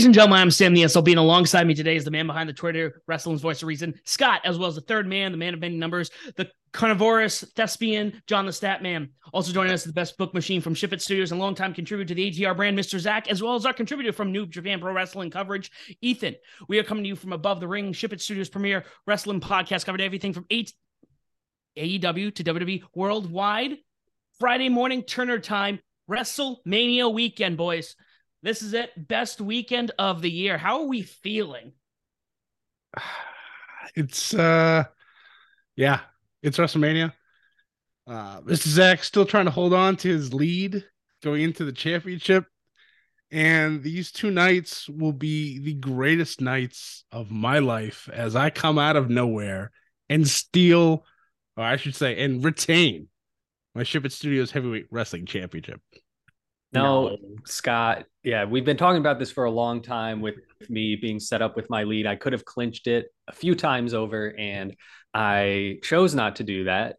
Ladies and gentlemen, I'm Sam the SLB, and alongside me today is the man behind the Twitter, Wrestling's Voice of Reason, Scott, as well as the third man, the man of many numbers, the carnivorous thespian, Jon the Stat Man. Also joining us is the best book machine from Ship It Studios and longtime contributor to the ATR brand, Mr. Zak, as well as our contributor from New Japan Pro Wrestling coverage, Ethan. We are coming to you from above the ring, Ship It Studios premier wrestling podcast, covered everything from eight AEW to WWE worldwide. Friday morning, Turner time, WrestleMania weekend, boys. This is it. Best weekend of the year. How are we feeling? It's uh yeah, it's WrestleMania. Uh Mr. Zak still trying to hold on to his lead going into the championship. And these two nights will be the greatest nights of my life as I come out of nowhere and steal, or I should say, and retain my Ship It Studios Heavyweight Wrestling Championship. No, no, Scott. Yeah, we've been talking about this for a long time with me being set up with my lead. I could have clinched it a few times over, and I chose not to do that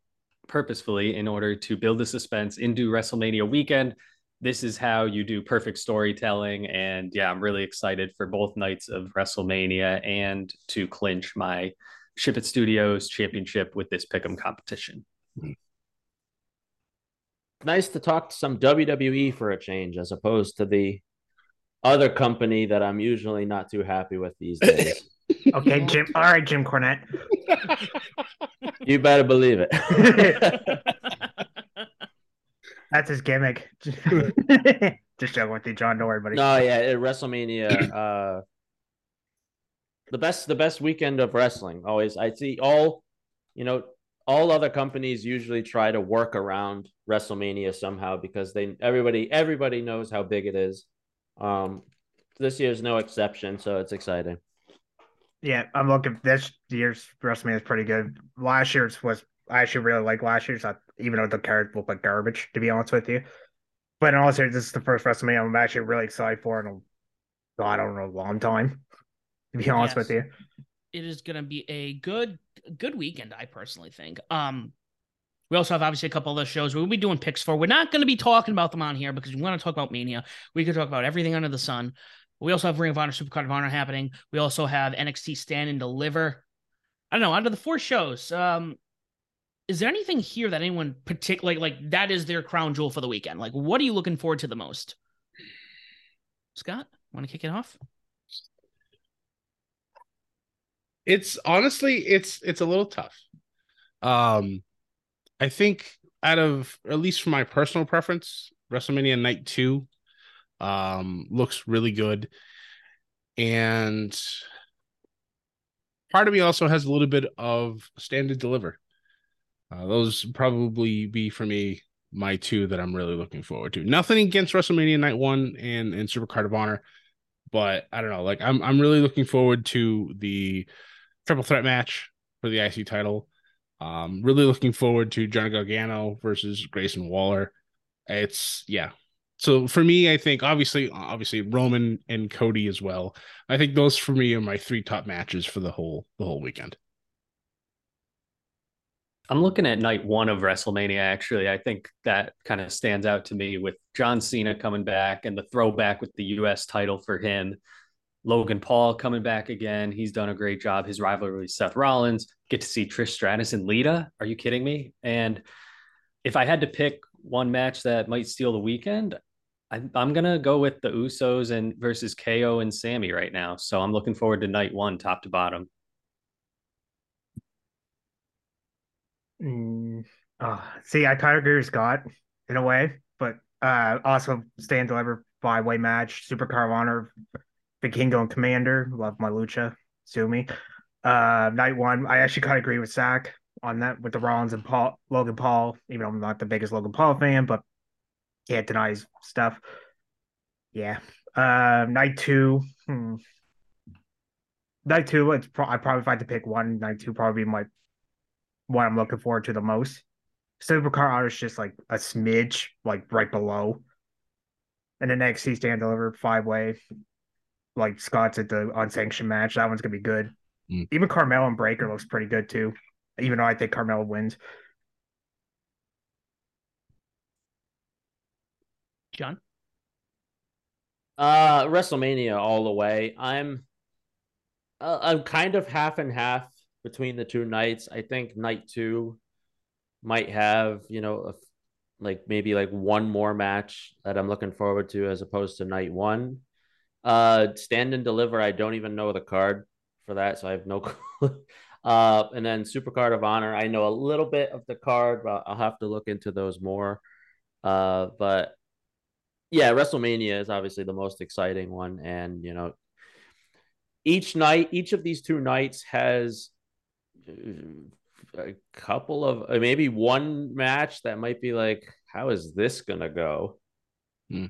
purposefully in order to build the suspense into WrestleMania weekend. This is how you do perfect storytelling. And yeah, I'm really excited for both nights of WrestleMania and to clinch my Ship It Studios championship with this Pick'em competition mm-hmm. Nice to talk to some WWE for a change, as opposed to the other company that I'm usually not too happy with these days. okay, Jim. All right, Jim Cornette. you better believe it. That's his gimmick. Just joking with you, Jon. Don't worry, buddy. No, yeah, at WrestleMania, uh, the best, the best weekend of wrestling. Always, I see all, you know, all other companies usually try to work around WrestleMania somehow because they everybody everybody knows how big it is. Um, this year's no exception, so it's exciting. Yeah, I'm looking. This year's WrestleMania is pretty good. Last year's was I actually really like last year's, even though the cards look like garbage, to be honest with you. But in all seriousness, this is the first WrestleMania I'm actually really excited for in a, I don't know, a long time. To be honest yes. with you, it is going to be a good good weekend. I personally think. Um, we also have obviously a couple of those shows we'll be doing picks for. We're not going to be talking about them on here because we want to talk about Mania. We could talk about everything under the sun. We also have Ring of Honor, Supercard of Honor happening. We also have NXT Stand and Deliver. I don't know. Out of the four shows, um, is there anything here that anyone particularly like that is their crown jewel for the weekend? Like, what are you looking forward to the most? Scott, want to kick it off? It's honestly it's it's a little tough. Um, I think out of at least for my personal preference, WrestleMania Night Two, um, looks really good, and part of me also has a little bit of Stand and Deliver. Uh, those probably be for me my two that I'm really looking forward to. Nothing against WrestleMania Night One and and Super Card of Honor, but I don't know. Like I'm I'm really looking forward to the triple threat match for the IC title. Um, really looking forward to Johnny Gargano versus Grayson Waller. It's yeah. So for me, I think obviously, obviously Roman and Cody as well. I think those for me are my three top matches for the whole the whole weekend. I'm looking at night one of WrestleMania. Actually, I think that kind of stands out to me with John Cena coming back and the throwback with the U.S. title for him. Logan Paul coming back again. He's done a great job. His rivalry with Seth Rollins. Get to see Trish Stratus and Lita. Are you kidding me? And if I had to pick one match that might steal the weekend, I, am gonna go with the Usos and versus KO and Sami right now. So I'm looking forward to night one, top to bottom. Mm, uh, see, I kind of agree with Scott in a way, but uh, also stand deliver five way match, Supercard of Honor Vikingo and Komander. Love my lucha. Sue me. Uh, night one, I actually kind of agree with Zach on that with the Rollins and Paul, Logan Paul. Even though I'm not the biggest Logan Paul fan, but can't deny his stuff. Yeah. Uh, night two. Hmm. Night two. It's pro- I probably if I had to pick one. Night two probably my what I'm looking forward to the most. Supercard Honor is just like a smidge, like right below. And the NXT stand deliver five way like Scott's at the unsanctioned match. That one's gonna be good. Mm. Even Carmelo and Breakker looks pretty good too. Even though I think Carmel wins. Jon. Uh, WrestleMania all the way. I'm, uh, I'm kind of half and half between the two nights. I think night two might have you know a, like maybe like one more match that I'm looking forward to as opposed to night one. Uh, stand and deliver. I don't even know the card for that, so I have no clue. Uh, and then Super Card of Honor. I know a little bit of the card, but I'll have to look into those more. Uh, but yeah, WrestleMania is obviously the most exciting one, and you know, each night, each of these two nights has a couple of maybe one match that might be like, how is this gonna go? Hmm.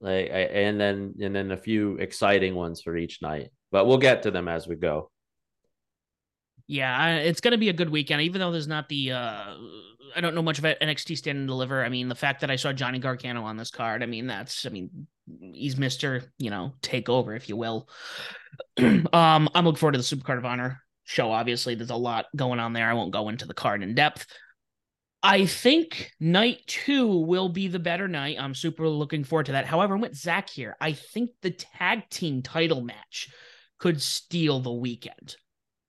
Like, I, and then and then a few exciting ones for each night, but we'll get to them as we go. Yeah, it's going to be a good weekend, even though there's not the. uh I don't know much about NXT Stand and Deliver. I mean, the fact that I saw Johnny Gargano on this card, I mean, that's, I mean, he's Mister, you know, take over, if you will. um, I'm looking forward to the Super Card of Honor show. Obviously, there's a lot going on there. I won't go into the card in depth. I think night two will be the better night. I'm super looking forward to that. However, I'm with Zak here. I think the tag team title match could steal the weekend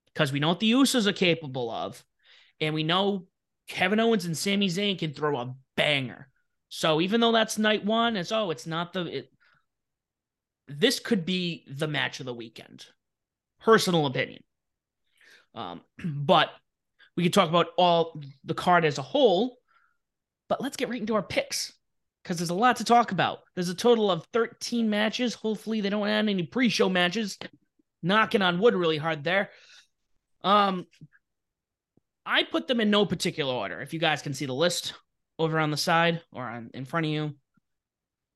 because we know what the Usos are capable of, and we know Kevin Owens and Sami Zayn can throw a banger. So even though that's night one, it's oh, it's not the. It, this could be the match of the weekend. Personal opinion. Um, but we could talk about all the card as a whole. But let's get right into our picks because there's a lot to talk about. There's a total of 13 matches. Hopefully, they don't add any pre-show matches. Knocking on wood really hard there. Um, I put them in no particular order. If you guys can see the list over on the side or on, in front of you.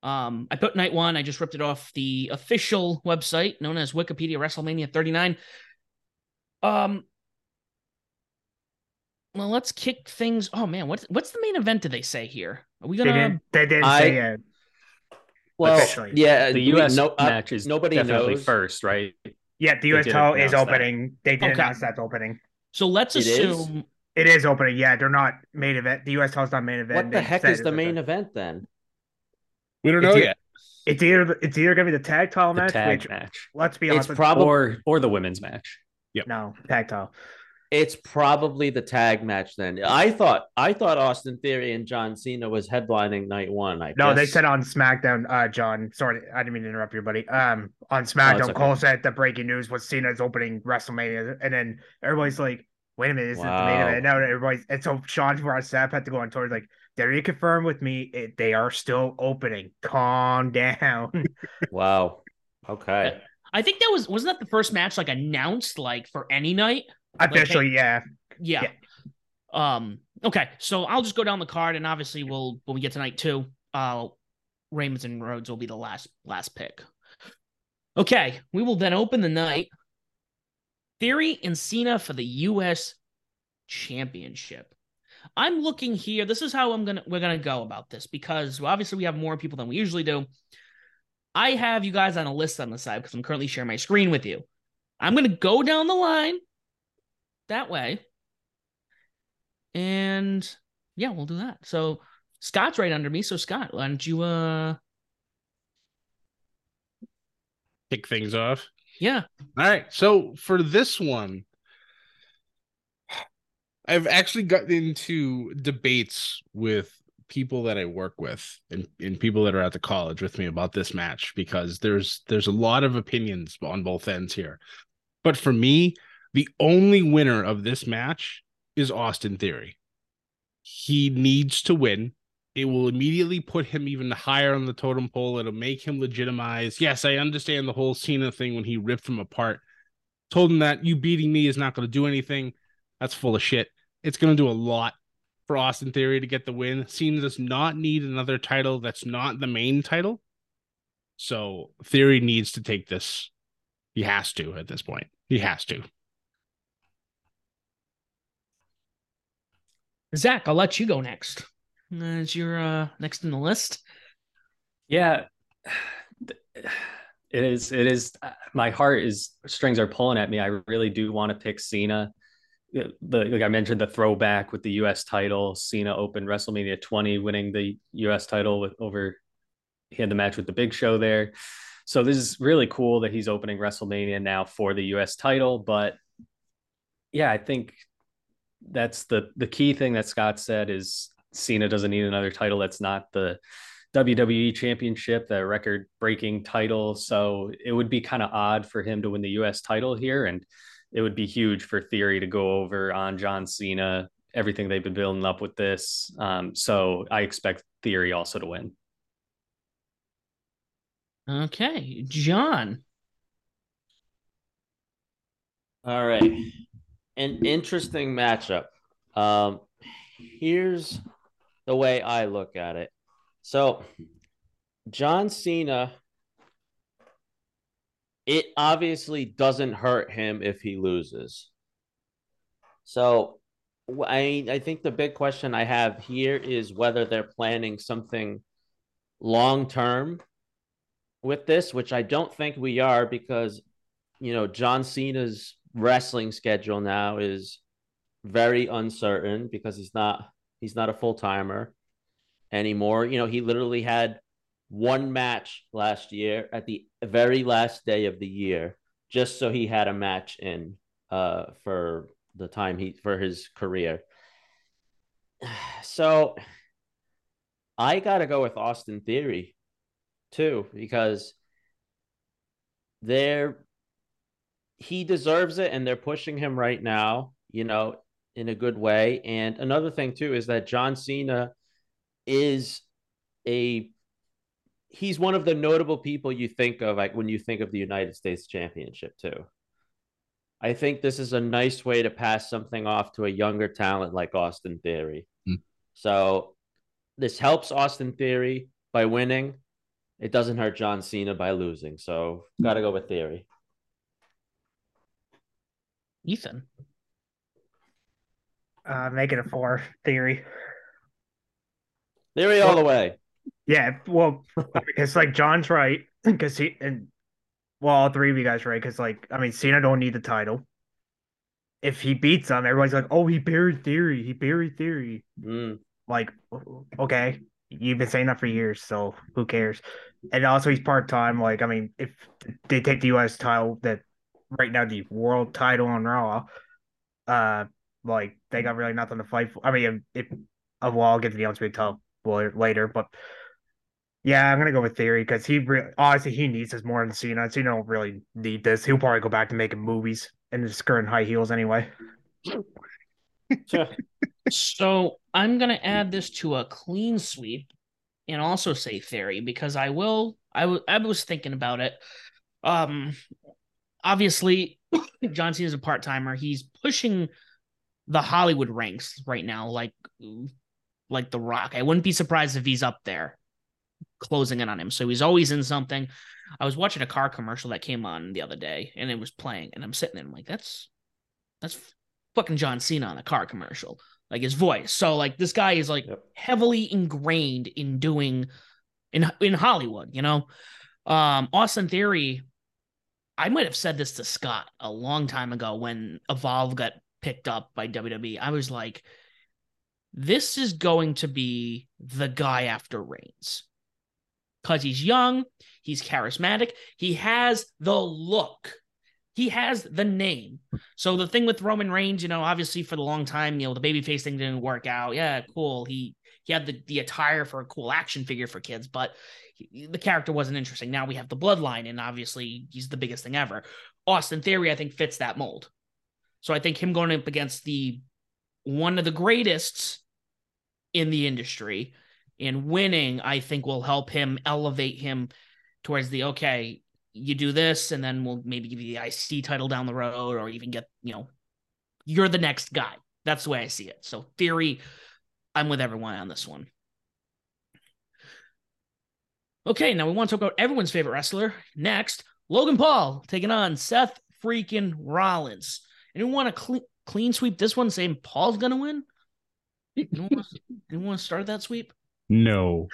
Um, I put night one. I just ripped it off the official website known as Wikipedia WrestleMania 39. Um, well, let's kick things. Oh man, what's what's the main event? Did they say here? Are we They gonna? didn't. They didn't I- say it. Well, Officially. yeah, The US no, uh, match is nobody definitely knows. first, right? Yeah, the US title is announce that. opening. They did Okay. announce that's opening. So let's It is? assume. It is opening. Yeah, they're not main event. The US title's not main event. What the They heck is the main event then? We don't know e- yet. It's either it's either gonna be the tag title The match, tag which match. let's be honest, with probably Or or the women's match. Yep. No tag title. It's probably the tag match then. I thought I thought Austin Theory and John Cena was headlining night one. I No, they said on SmackDown, uh, Jon. Sorry, I didn't mean to interrupt you, buddy. Um, on SmackDown, okay. Cole said the breaking news was Cena's opening WrestleMania, and then everybody's like, "Wait a minute, is this the main event?" No, everybody's and so Sean Ross Sapp had to go on tour like, "Dare you confirm with me? It, they are still opening. Calm down." Wow. Okay. I think that was wasn't that the first match like announced like for any night. Officially, yeah. Yeah. Um. Okay. So I'll just go down the card, and obviously we'll when we get to night two, uh, Raymond and Rhodes will be the last last pick. Okay. We will then open the night. Theory and Cena for the U.S. Championship. I'm looking here. This is how I'm gonna we're gonna go about this because obviously we have more people than we usually do. I have you guys on a list on the side because I'm currently sharing my screen with you. I'm gonna go down the line that way. And yeah, we'll do that. So Scott's right under me. So Scott, why don't you uh Kick things off. yeah. All right. So for this one, I've actually gotten into debates with people that I work with and, and people that are at the college with me about this match because there's there's a lot of opinions on both ends here. But for me, the only winner of this match is Austin Theory. He needs to win. It will immediately put him even higher on the totem pole. It'll make him legitimize. Yes, I understand the whole Cena thing when he ripped him apart. Told him that you beating me is not going to do anything. That's full of shit. It's going to do a lot for Austin Theory to get the win. Cena does not need another title that's not the main title. So Theory needs to take this. He has to at this point. He has to. Zak, I'll let you go next. As you're uh next in the list. Yeah, it is. It is. My heart is strings are pulling at me. I really do want to pick Cena. The like I mentioned, the throwback with the U.S. title. Cena opened WrestleMania 20, winning the U.S. title with over. He had the match with the Big Show there. So this is really cool that he's opening WrestleMania now for the US title. But yeah, I think that's the the key thing that Scott said is Cena doesn't need another title that's not the WWE championship, the record breaking title. So it would be kind of odd for him to win the US title here. And it would be huge for Theory to go over on John Cena, everything they've been building up with this. Um, so I expect Theory also to win. Okay, Jon. All right. An interesting matchup. Um, here's the way I look at it. So, John Cena, it obviously doesn't hurt him if he loses. So, I I think the big question I have here is whether they're planning something long term with this, which I don't think we are because you know John Cena's wrestling schedule now is very uncertain because he's not he's not a full timer anymore. You know, he literally had one match last year at the very last day of the year, just so he had a match in uh for the time he for his career. So I gotta go with Austin Theory too, because they're he deserves it and they're pushing him right now, you know, in a good way. And another thing too is that John Cena is a he's one of the notable people you think of like when you think of the United States Championship too. I think this is a nice way to pass something off to a younger talent like Austin Theory. Hmm. So this helps Austin Theory by winning. It doesn't hurt John Cena by losing. So got to go with Theory. Ethan. Uh, make it a four theory. Theory all the way. Yeah, well, because like Jon's right, because he and well, all three of you guys are right, because like I mean, Cena don't need the title. If he beats him, everybody's like, "Oh, he buried Theory. He buried Theory." Mm. Like, okay, you've been saying that for years, so who cares? And also, he's part time. Like, I mean, if they take the U.S. title, that right now the world title on Raw, uh, like they got really nothing to fight for. I mean, if, if uh, well, I'll get to the Undisputed title later, but yeah, I'm gonna go with Theory because he really honestly he needs this more than Cena. Cena don't really need this. He'll probably go back to making movies and just skirting high heels anyway. So I'm gonna add this to a clean sweep and also say Theory because I will I, w- I was thinking about it. Um obviously John Cena's a part-timer. He's pushing the Hollywood ranks right now, like like The Rock. I wouldn't be surprised if he's up there closing in on him. So he's always in something. I was watching a car commercial that came on the other day and it was playing, and I'm sitting there, I'm like, that's that's fucking John Cena on a car commercial, like his voice. So like this guy is like Yep. heavily ingrained in doing in in Hollywood, you know. Um Austin Theory, I might have said this to Scott a long time ago when Evolve got picked up by WWE. I was like, this is going to be the guy after Reigns. Because he's young, he's charismatic, he has the look, he has the name. So the thing with Roman Reigns, you know, obviously for the long time, you know, the babyface thing didn't work out. Yeah, cool. He he had the, the attire for a cool action figure for kids, but he- the character wasn't interesting. Now we have the bloodline, and obviously he's the biggest thing ever. Austin Theory, I think, fits that mold. So I think him going up against the one of the greatest in the industry and winning, I think will help him elevate him towards the okay, you do this, and then we'll maybe give you the IC title down the road, or even get, you know, you're the next guy. That's the way I see it. So theory, I'm with everyone on this one. Okay, now we want to talk about everyone's favorite wrestler. Next, Logan Paul taking on Seth freaking Rollins. Anyone want to clean clean sweep this one, saying Paul's gonna win? Anyone want to, anyone want to start that sweep? No,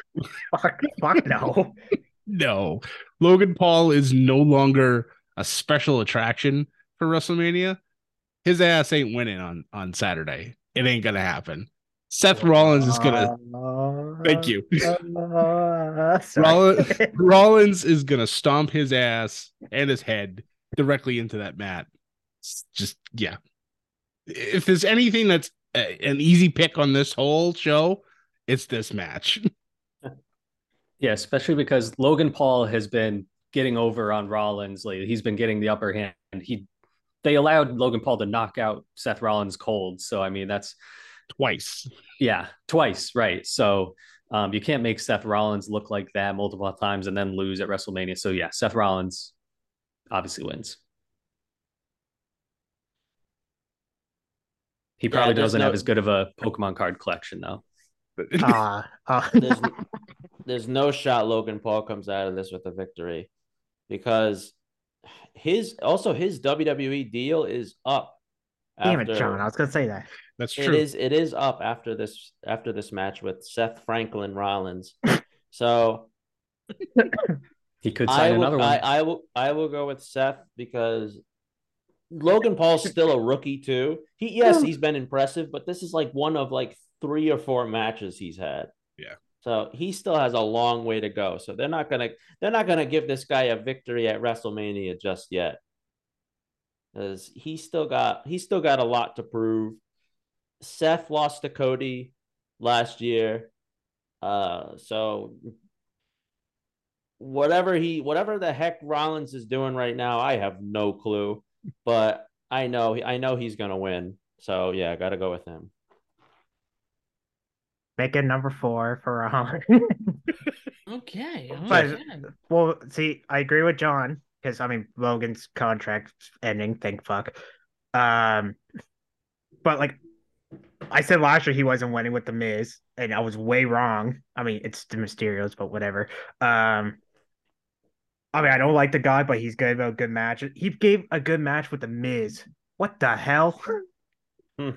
Fuck, fuck no. no. Logan Paul is no longer a special attraction for WrestleMania. His ass ain't winning on on Saturday. It ain't gonna happen. Seth Rollins is gonna. Uh, Thank you. uh. Rollins, Rollins is gonna stomp his ass and his head directly into that mat. It's just yeah. If there's anything that's a- an easy pick on this whole show, it's this match. Yeah, especially because Logan Paul has been getting over on Rollins lately. He's been getting the upper hand. He they allowed Logan Paul to knock out Seth Rollins cold. So I mean that's Twice. yeah, twice, right. So um, you can't make Seth Rollins look like that multiple times and then lose at WrestleMania. So yeah, Seth Rollins obviously wins. He probably there's doesn't no- have as good of a Pokemon card collection though. Uh, uh, There's there's no shot Logan Paul comes out of this with a victory because his also his WWE deal is up. damn it, Jon. I was gonna say that. That's true. is it is up after this after this match with Seth Franklin Rollins. So He could I sign will, another one. I, I will I will go with Seth because Logan Paul's still a rookie too. He yes, he's been impressive, but this is like one of like three or four matches he's had. Yeah. So he still has a long way to go. So they're not gonna they're not gonna give this guy a victory at WrestleMania just yet. Because he still got he still got a lot to prove. Seth lost to Cody last year. Uh so whatever he whatever the heck Rollins is doing right now, I have no clue. But I know I know he's gonna win. So yeah, gotta go with him. Make it number four for Rollins. Okay. But- okay. well, see, I agree with Jon because I mean Logan's contract's ending. Thank fuck. Um, but like I said last year, he wasn't winning with the Miz, and I was way wrong. I mean, it's the Mysterios, but whatever. Um, I mean, I don't like the guy, but he's good about good matches. He gave a good match with the Miz. What the hell? Hmm.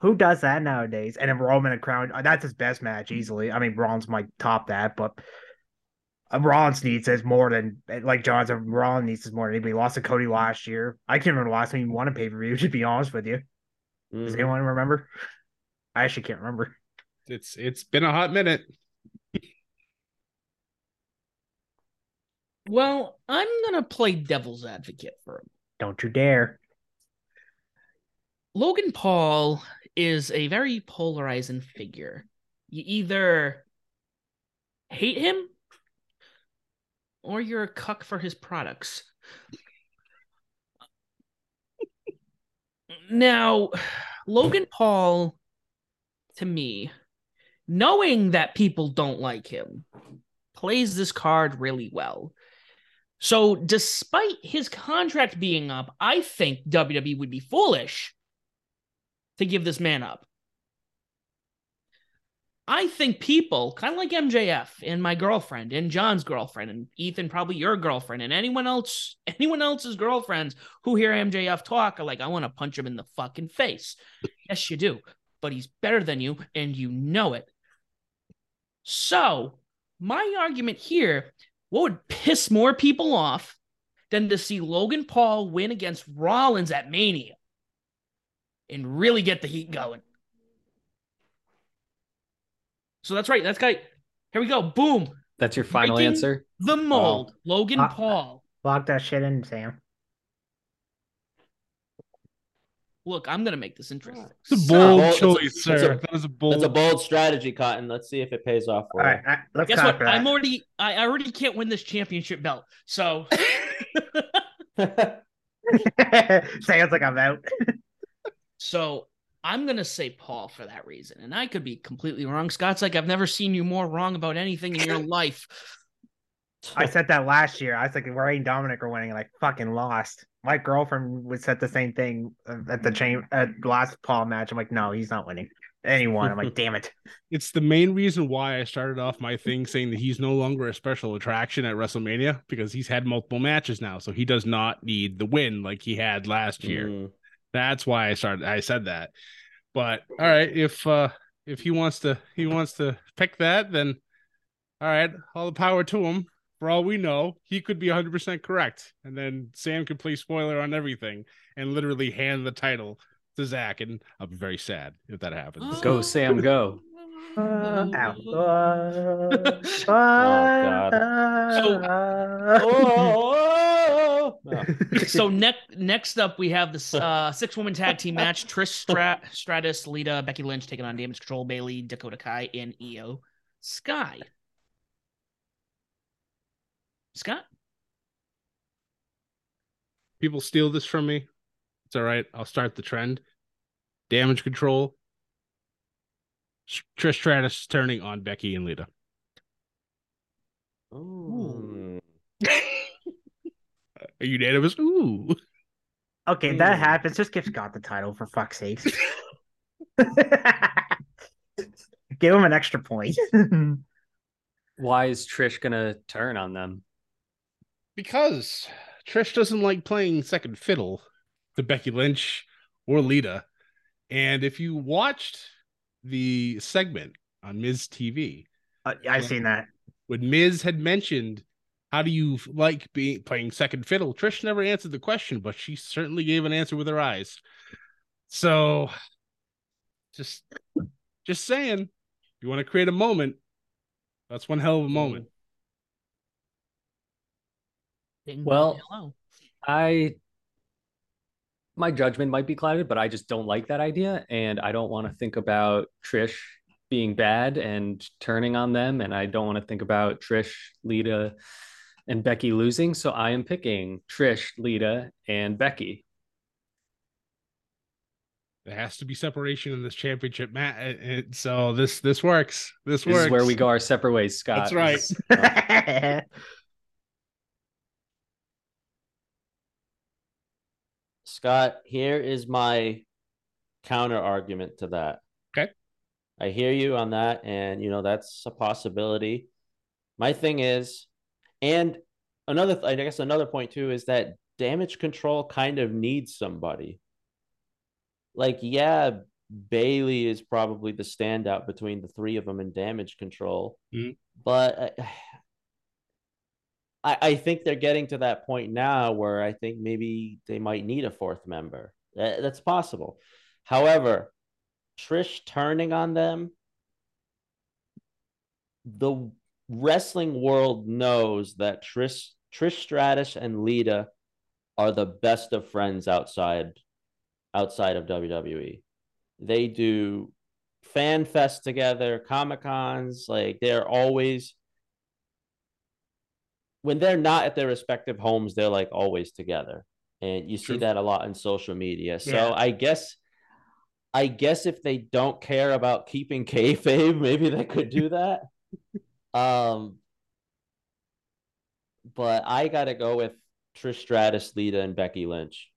Who does that nowadays? And then Roman and Crown, uh, that's his best match easily. I mean, Rollins might top that, but uh, Rollins needs this more than like Johnson. Rollins needs this more than anybody. He lost to Cody last year. I can't remember the last time he won a pay per view. To be honest with you, does Mhm. anyone remember? I actually can't remember. It's it's been a hot minute. Well, I'm gonna play devil's advocate for him. Don't you dare! Logan Paul is a very polarizing figure. You either hate him or you're a cuck for his products. Now, Logan Paul, to me, knowing that people don't like him, plays this card really well. So, despite his contract being up, I think WWE would be foolish to give this man up. I think people, kind of like MJF and my girlfriend and Jon's girlfriend and Ethan, probably your girlfriend and anyone else, anyone else's girlfriends who hear MJF talk are like, I want to punch him in the fucking face. yes, you do, but he's better than you and you know it. So, my argument here what would piss more people off than to see Logan Paul win against Rollins at Mania and really get the heat going? So that's right. That's right. Here we go. Boom. That's your final Breaking- answer. The mold. Logan Uh, Paul. Lock that shit in, Sam. Look, I'm gonna make this interesting. It's a So, bold Bold- it's a- choice, it's sir. a- that was a bold. That's a bold strategy, Cotton. Let's see if it pays off for All you. right, I- let's guess what? about I'm already. I I already can't win this championship belt. So Sounds like I'm out. So I'm gonna say Paul for that reason, and I could be completely wrong. Scott's like, I've never seen you more wrong about anything in your life. I said that last year. I was like, Rey and Dominic are winning, and I fucking lost. My girlfriend would said the same thing uh, at the chain at the last Paul match. I'm like, no, he's not winning. Anyone. I'm like, damn it. it's the main reason why I started off my thing saying that he's no longer a special attraction at WrestleMania because he's had multiple matches now, so he does not need the win like he had last year. Mm. That's why I started. I said that. But all right, if uh if he wants to, he wants to pick that, then all right, all the power to him. For all we know, he could be 100% correct, and then Sam could play spoiler on everything and literally hand the title to Zak, and I'll be very sad if that happens. Go, Sam, go. Uh. Oh, God. Oh, oh. so next next up we have this uh six woman tag team match trish Strat- stratus lita becky lynch taking on damage control bayley dakota kai and iyo sky scott People steal this from me. It's all right. I'll start the trend. Damage control. S- Trish Stratus turning on Becky and Lita. Ooh. A unanimous. Ooh. Okay, that Hmm. happens. Just give Scott the title for fuck's sake. Give him an extra point. Why is Trish gonna turn on them? Because Trish doesn't like playing second fiddle to Becky Lynch or Lita. And if you watched the segment on Miz TV, Uh, I've seen that. when Miz had mentioned, how do you like being playing second fiddle? Trish never answered the question, but she certainly gave an answer with her eyes. So just just saying, you want to create a moment, that's one hell of a moment. Well- I my judgment might be clouded, but I just don't like that idea, and I don't want to think about Trish being bad and turning on them, and I don't want to think about Trish, Lita, and Becky losing. So I am picking Trish, Lita, and Becky. There has to be separation in this championship match. Uh, and uh, so this this works. This, This works. is where we go our separate ways, Scott. That's right. Scott, here is my counter argument to that. Okay. I hear you on that, and you know that's a possibility. My thing is, and another, I guess another point too is that damage control kind of needs somebody. Like, yeah, Bayley is probably the standout between the three of them in damage control, Mhm. but I, I, I think they're getting to that point now where I think maybe they might need a fourth member. That's possible. However, Trish turning on them, the wrestling world knows that Trish Trish Stratus and Lita are the best of friends outside outside of WWE. They do fan fest together, comic cons, like they're always when they're not at their respective homes, they're like always together. And you see that a lot in social media. So Yeah. I guess I guess if they don't care about keeping kayfabe, maybe they could do that. um but I gotta go with Trish Stratus, Lita, and Becky Lynch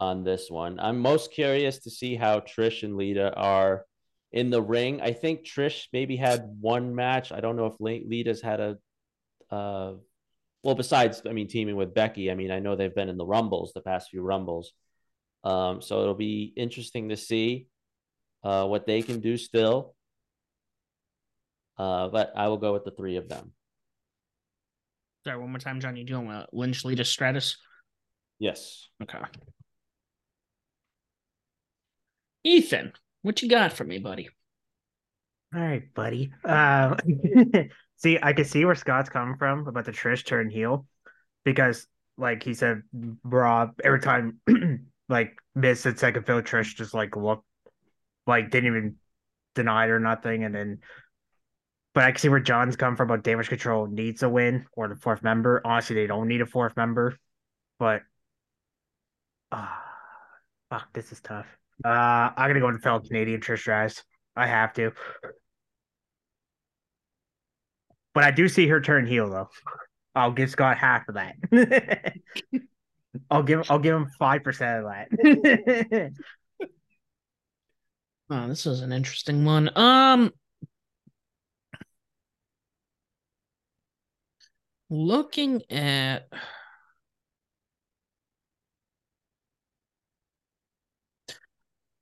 on this one. I'm most curious to see how Trish and Lita are in the ring. I think Trish maybe had one match. I don't know if Lita's had a uh well besides I mean teaming with Becky, I mean I know they've been in the Rumbles the past few Rumbles. Um so it'll be interesting to see uh what they can do still. Uh but I will go with the three of them. Sorry, one more time, Jon. You doing uh, Lynch, Lita, Stratus? Yes. Okay. Ethan, what you got for me, buddy? All right, buddy. Uh, see, I can see where Scott's coming from about the Trish turn heel because, like he said, Raw every time, like Miz said second fill, Trish just like looked like didn't even deny it or nothing, and then. But I can see where Jon's come from about damage control needs a win or the fourth member. Honestly, they don't need a fourth member, but ah, fuck, this is tough. Uh, I'm gonna go with fellow Canadian Trish Stratus. I have to. But I do see her turn heel though. I'll give Scott half of that. I'll give I'll give him five percent of that. Oh, this is an interesting one. Um, looking at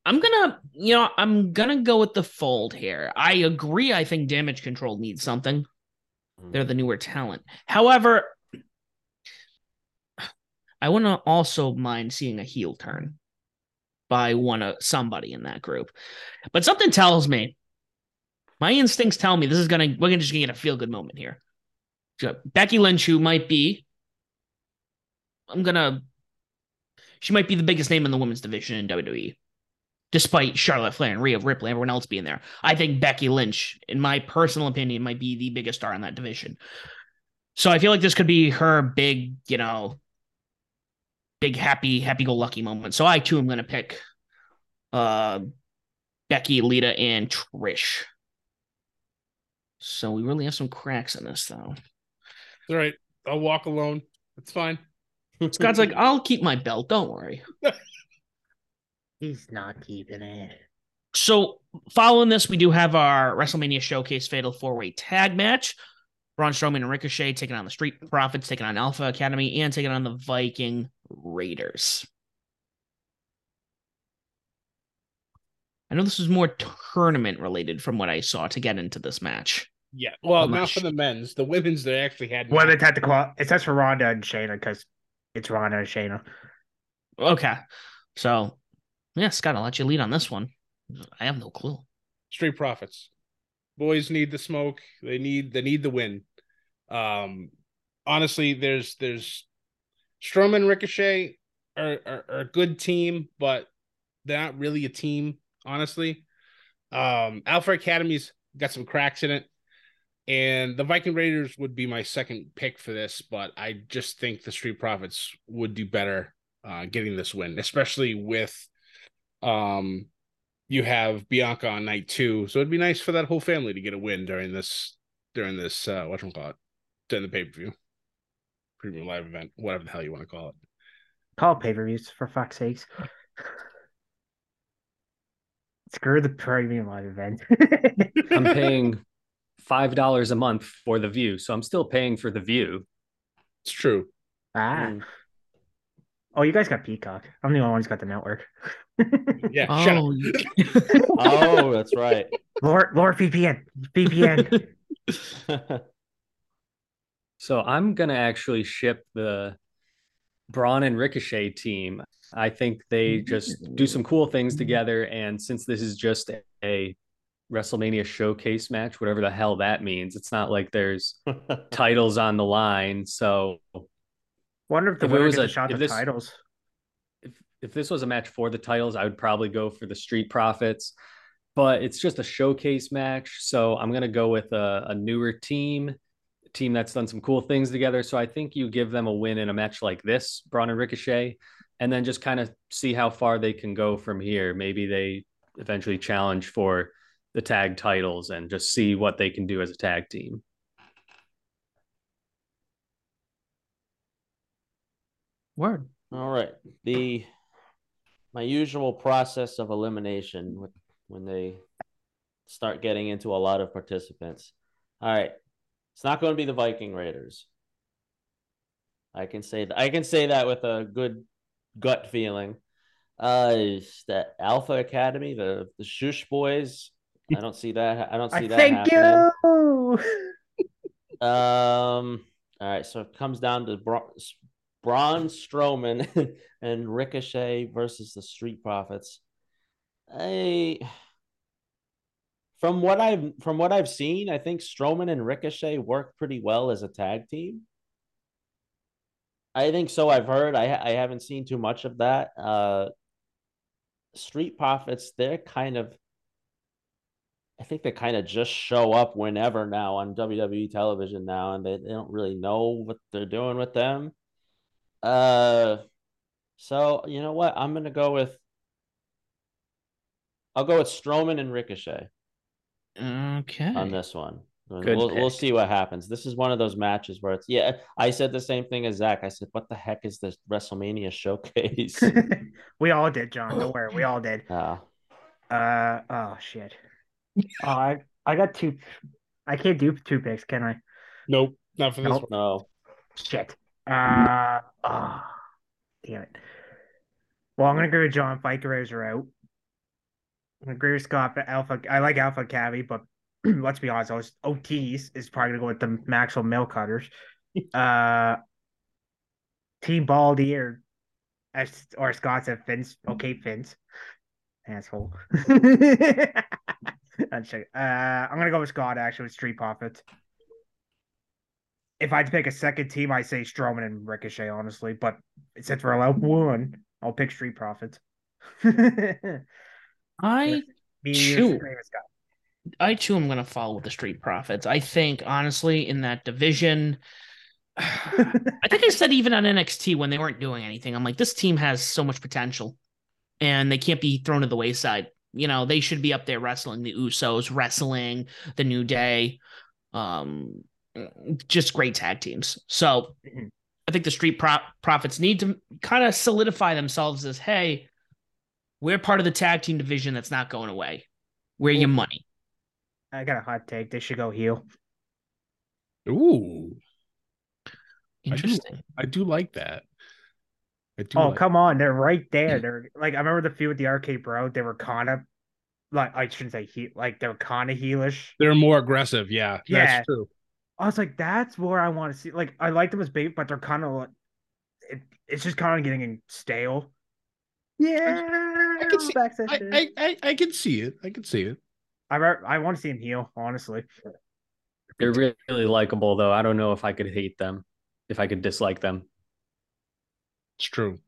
I'm gonna, you know, I'm gonna go with the fold here. I agree. I think damage control needs something. Hmm. They're the newer talent. However, I wouldn't also mind seeing a heel turn. by one of somebody in that group. But something tells me, my instincts tell me this is gonna we're gonna just gonna get a feel good moment here. Becky Lynch, who might be, I'm gonna, she might be the biggest name in the women's division in WWE, despite Charlotte Flair and Rhea Ripley, everyone else being there. I think Becky Lynch, in my personal opinion, might be the biggest star in that division. So I feel like this could be her big, you know, big happy, happy go lucky moment. So I too am gonna pick uh Becky, Lita, and Trish. So we really have some cracks in this though. All right. I'll walk alone. It's fine. Scott's like, I'll keep my belt. Don't worry. He's not keeping it. So following this, we do have our WrestleMania Showcase Fatal Four Way Tag Match. Braun Strowman and Ricochet taking on the Street Profits, taking on Alpha Academy, and taking on the Viking Raiders. I know this is more tournament related from what I saw to get into this match. Yeah. Well, I'm not not for the men's. The women's, they actually had. Well, they had to qual. It says for Ronda and Shayna because it's Ronda and Shayna. Okay. So, yeah, Scott, I'll let you lead on this one. I have no clue. Street Profits. Boys need the smoke. They need they need the win. Um, honestly, there's there's Strowman and Ricochet are, are, are a good team, but they're not really a team, honestly. Um, Alpha Academy's got some cracks in it. And the Viking Raiders would be my second pick for this, but I just think the Street Profits would do better uh, getting this win, especially with um you have Bianca on night two. So it'd be nice for that whole family to get a win during this during this uh what call it during the pay-per-view. Premium live event, whatever the hell you want to call it. Call pay per views for fuck's sakes. Screw the premium live event. I'm paying five dollars a month for the view, so I'm still paying for the view. It's true. ah. Mm. Oh, you guys got Peacock. I'm the only one who's got the network. Yeah, shut up. Oh, Oh, that's right. Lord, Lord VPN, VPN. So I'm gonna actually ship the Braun and Ricochet team. I think they just do some cool things together. And since this is just a WrestleMania showcase match, whatever the hell that means, it's not like there's titles on the line. So Wonder if the If winner was gets a, a- shot if at this- titles. if if this was a match for the titles, I would probably go for the Street Profits. But it's just a showcase match, so I'm gonna go with a, a newer team, a team that's done some cool things together. So I think you give them a win in a match like this, Braun and Ricochet, and then just kind of see how far they can go from here. Maybe they eventually challenge for the tag titles and just see what they can do as a tag team. word. All right. The my usual process of elimination with- when they start getting into a lot of participants. All right. It's not going to be the Viking Raiders. I can say that I can say that with a good gut feeling. Uh is that Alpha Academy, the the Shush boys. I don't see that. I don't see that thank happening. you. Um. All right. So it comes down to Bra- Braun Strowman and Ricochet versus the Street Profits. I, from what I've from what I've seen, I think Strowman and Ricochet work pretty well as a tag team. I think so. I've heard. I I haven't seen too much of that. Uh, Street Profits, they're kind of I think they kind of just show up whenever now on WWE television now, and they, they don't really know what they're doing with them. Uh, so you know what? I'm gonna go with. I'll go with Strowman and Ricochet Okay. on this one. Good we'll we'll see what happens. This is one of those matches where it's yeah. I said the same thing as Zak. I said, "What the heck is this WrestleMania showcase?" we all did, Jon. Don't worry, we all did. uh, Uh oh shit. Oh, I I got two. I can't do two picks, can I? Nope, not for this Nope. one. no. Shit. Uh oh, damn it. Well, I'm gonna go with Jon. Viking Raiders are out. I agree with Scott. But Alpha, I like Alpha Academy, but let's be honest, those OTs is probably gonna go with the Maxwell Mill Cutters. uh, Team Baldy or As, or Scott said Fins. Okay, Fins. Asshole. Uh, I'm gonna go with Scott actually with Street Profits. If I had to pick a second team, I say Strowman and Ricochet, honestly. But since we're allowed one, I'll pick Street Profits. I Me. Scott. I too am going to follow with the Street Profits. I think honestly in that division, I think I said even on NXT when they weren't doing anything, I'm like this team has so much potential, and they can't be thrown to the wayside. You know they should be up there wrestling the Usos, wrestling the New Day, um, just great tag teams. So Mhm. I think the Street Pro- Profits need to kind of solidify themselves as hey, we're part of the tag team division that's not going away. We're your money. I got a hot take. They should go heel. Ooh, I do- Interesting. I do like that. I do. Oh, like- come on. They're right there. They're like, I remember the feud with the arcade bro. They were kind of like, I shouldn't say he, like, they were kind of heelish. They're more aggressive. Yeah, Yeah. that's true. I was like, that's where I want to see. Like, I like them as bait, but they're kind of like, it, it's just kind of getting stale. Yeah, I can see- I, I, I, I can see it. I can see it. I, re- I want to see him heel, honestly. They're really, really likable, though. I don't know if I could hate them, if I could dislike them. It's true.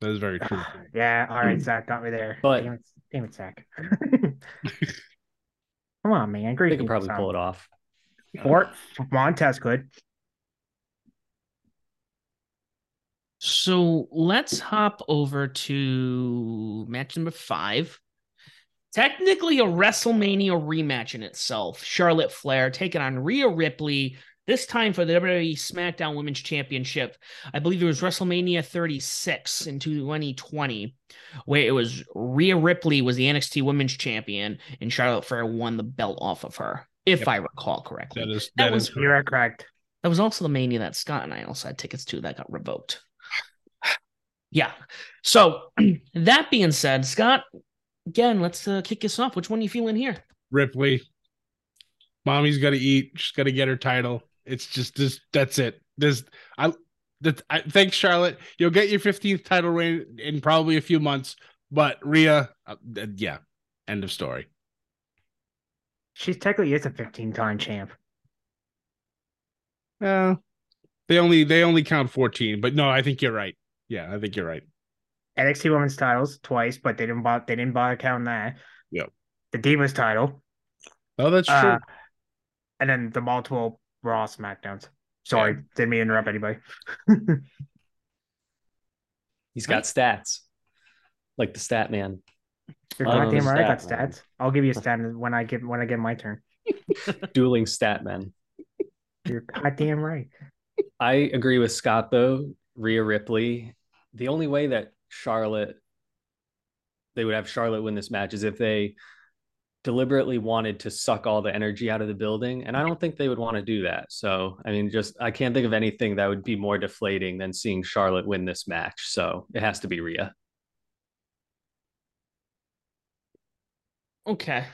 That is very true. yeah, all right, hmm. Zak got me there. But- damn it, damn it Zak. Come on, man. Great. They could probably pull it off. Or Montez could. So let's hop over to match number five. Technically, a WrestleMania rematch in itself. Charlotte Flair taking on Rhea Ripley, this time for the WWE SmackDown Women's Championship. I believe it was WrestleMania 36 in 2020, where it was Rhea Ripley was the NXT Women's Champion, and Charlotte Flair won the belt off of her, if Yep. I recall correctly. That is That that was- correct. You are correct. That was also the mania that Scott and I also had tickets to that got revoked. Yeah. So that being said, Scott, again, let's uh, kick this off. Which one are you feeling here? Ripley. Mommy's got to eat. She's got to get her title. It's just this. That's it. This. I. That. I thanks, Charlotte. You'll get your 15th title reign in probably a few months. But Rhea, uh, uh, yeah. End of story. She's technically is a 15 time champ. Uh, they only they only count 14. But no, I think you're right. Yeah, I think you're right. NXT Women's titles twice, but they didn't bother, they didn't bother counting that. Yep. The Divas title, Oh, that's true. uh, and then the multiple Raw Smackdowns. Sorry, didn't mean to interrupt anybody. He's got stats, like the stat man. You're goddamn right. I got man. stats. I'll give you a stat when I get when I get my turn. Dueling stat men. You're goddamn right. I agree with Scott though. Rhea Ripley. The only way that Charlotte they would have Charlotte win this match is if they deliberately wanted to suck all the energy out of the building. And I don't think they would want to do that. So I mean, just I can't think of anything that would be more deflating than seeing Charlotte win this match. So it has to be Rhea. Okay.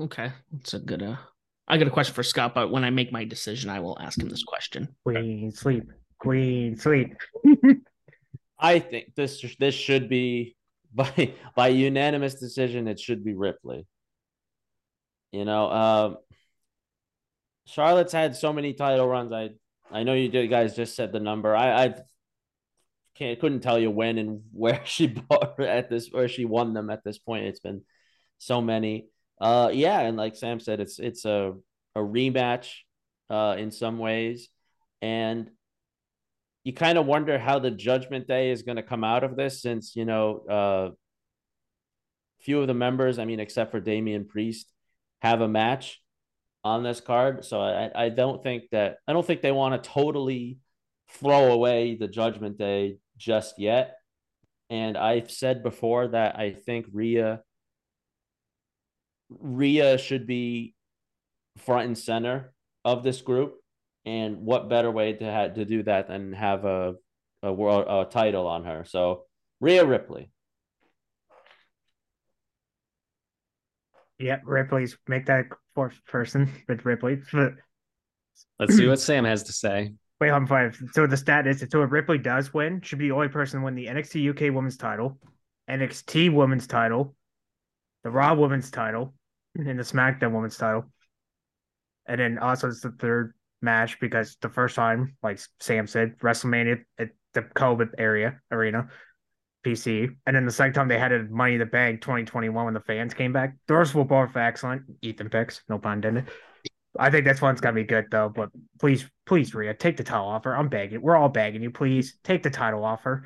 Okay. That's a good uh I got a question for Scott, but when I make my decision, I will ask him this question. Queen sleep. Queen sleep. I think this this should be by by unanimous decision. It should be Ripley. You know, um, Charlotte's had so many title runs. I I know you guys just said the number. I I can't couldn't tell you when and where she bought at this where she won them at this point. It's been so many. Uh, yeah, and like Sam said, it's it's a a rematch, uh, in some ways, and you kind of wonder how the judgment day is going to come out of this since you know uh few of the members i mean except for Damian priest have a match on this card so i i don't think that i don't think they want to totally throw away the judgment day just yet and i've said before that i think Rhea Rhea should be front and center of this group and what better way to have to do that than have a a world a title on her? So Rhea Ripley. Yep, Ripley's make that fourth person with Ripley. Let's see what Sam has to say. Wait, I'm five. So the stat is so if Ripley does win, should be the only person to win the NXT UK Women's Title, NXT Women's Title, the Raw Women's Title, and the SmackDown Women's Title, and then also it's the third match because the first time, like Sam said, WrestleMania at the COVID area arena, PC, and then the second time they had it Money in the Bank 2021 when the fans came back. Those were both excellent. Ethan picks, no pun intended. I think this one's gonna be good though. But please, please, Rhea, take the title offer. I'm begging. We're all begging you. Please take the title offer.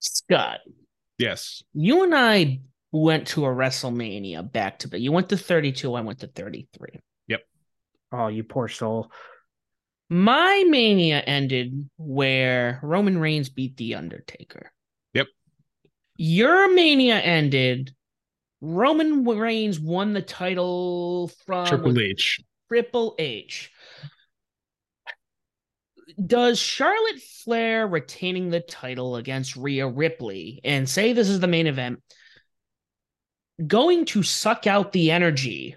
Scott, Yes. you and I went to a WrestleMania back to back. You went to 32, I went to 33. Yep. Oh, you poor soul. My mania ended where Roman Reigns beat The Undertaker. Your mania ended. Roman Reigns won the title from Triple H. Triple H. Does Charlotte Flair retaining the title against Rhea Ripley and say this is the main event going to suck out the energy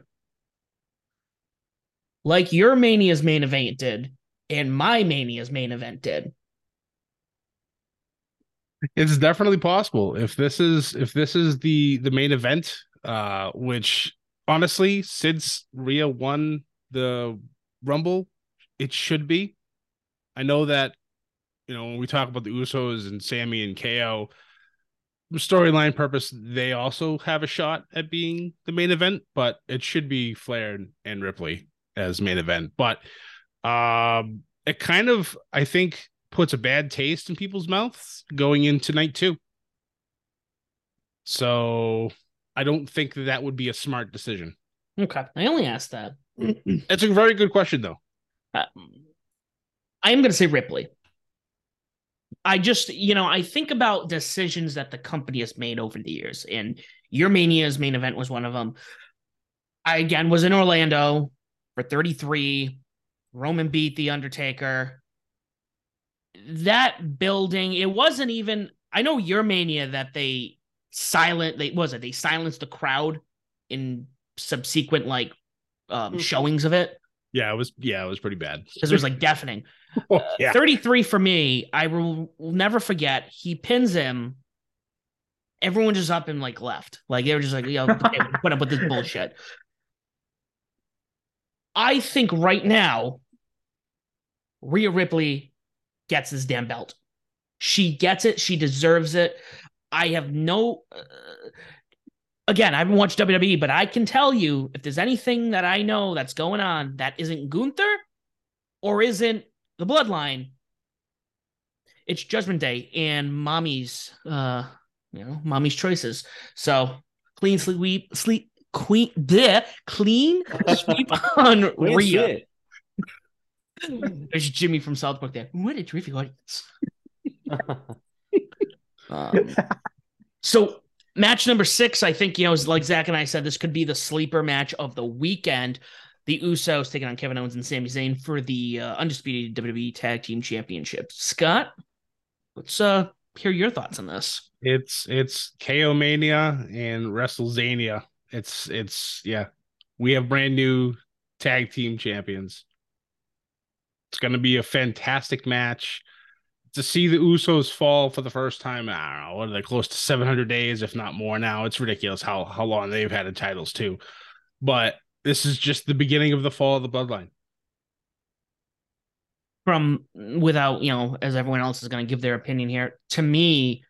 like your Mania's main event did and my Mania's main event did? It's definitely possible. If this is if this is the the main event, uh, which honestly, since Rhea won the Rumble, it should be. I know that, you know, when we talk about the Usos and Sami and KO, storyline purpose, they also have a shot at being the main event, but it should be Flair and Ripley as main event. But um it kind of I think puts a bad taste in people's mouths going into night two. So I don't think that that would be a smart decision. Okay. I only asked that. It's a very good question, though. Uh, I am going to say Ripley. I just, you know, I think about decisions that the company has made over the years, and your Mania's main event was one of them. I again was in Orlando for 33. Roman beat The Undertaker. That building, it wasn't even, I know your Mania that they silent, they was it, they silenced the crowd in subsequent like um, Mhm. showings of it Yeah, it was. Yeah, it was pretty bad. because it was like deafening. Oh, yeah. 33 for me, I will, will never forget. He pins him. Everyone just up and like left. Like they were just like, yo, okay, put up with this bullshit. I think right now, Rhea Ripley gets this damn belt. She gets it. She deserves it. I have no. Uh, again, I haven't watched WWE, but I can tell you if there's anything that I know that's going on that isn't Gunther or isn't the bloodline, it's Judgment Day and mommy's, uh, you know, mommy's choices. So clean sleep, sleep, queen, bleh, clean sweep on Clean Rhea. Shit. There's Jimmy from South Park there. What a terrific audience. Um, so match number six, I think, you know, is like Zak and I said, this could be the sleeper match of the weekend. The Usos taking on Kevin Owens and Sami Zayn for the uh, undisputed WWE Tag Team Championship. Scott, let's uh hear your thoughts on this. It's it's KO Mania and WrestleZania. It's it's yeah. We have brand new tag team champions. It's gonna be a fantastic match. To see the Usos fall for the first time, I don't know, what are they close to 700 days, if not more now? It's ridiculous how how long they've had the titles too. But this is just the beginning of the fall of the bloodline. From without, you know, as everyone else is going to give their opinion here, to me,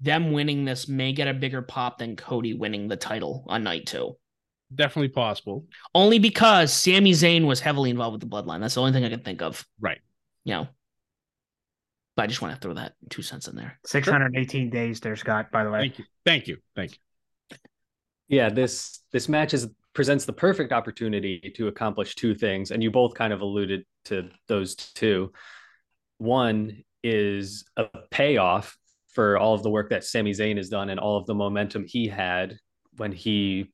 them winning this may get a bigger pop than Cody winning the title on night two. Definitely possible. Only because Sami Zayn was heavily involved with the bloodline. That's the only thing I can think of. Right. You know. But I just want to throw that two cents in there. 618 days there, Scott, by the way. Thank you. Thank you. Thank you. Yeah, this this match is presents the perfect opportunity to accomplish two things, and you both kind of alluded to those two. One is a payoff for all of the work that Sami Zayn has done and all of the momentum he had when he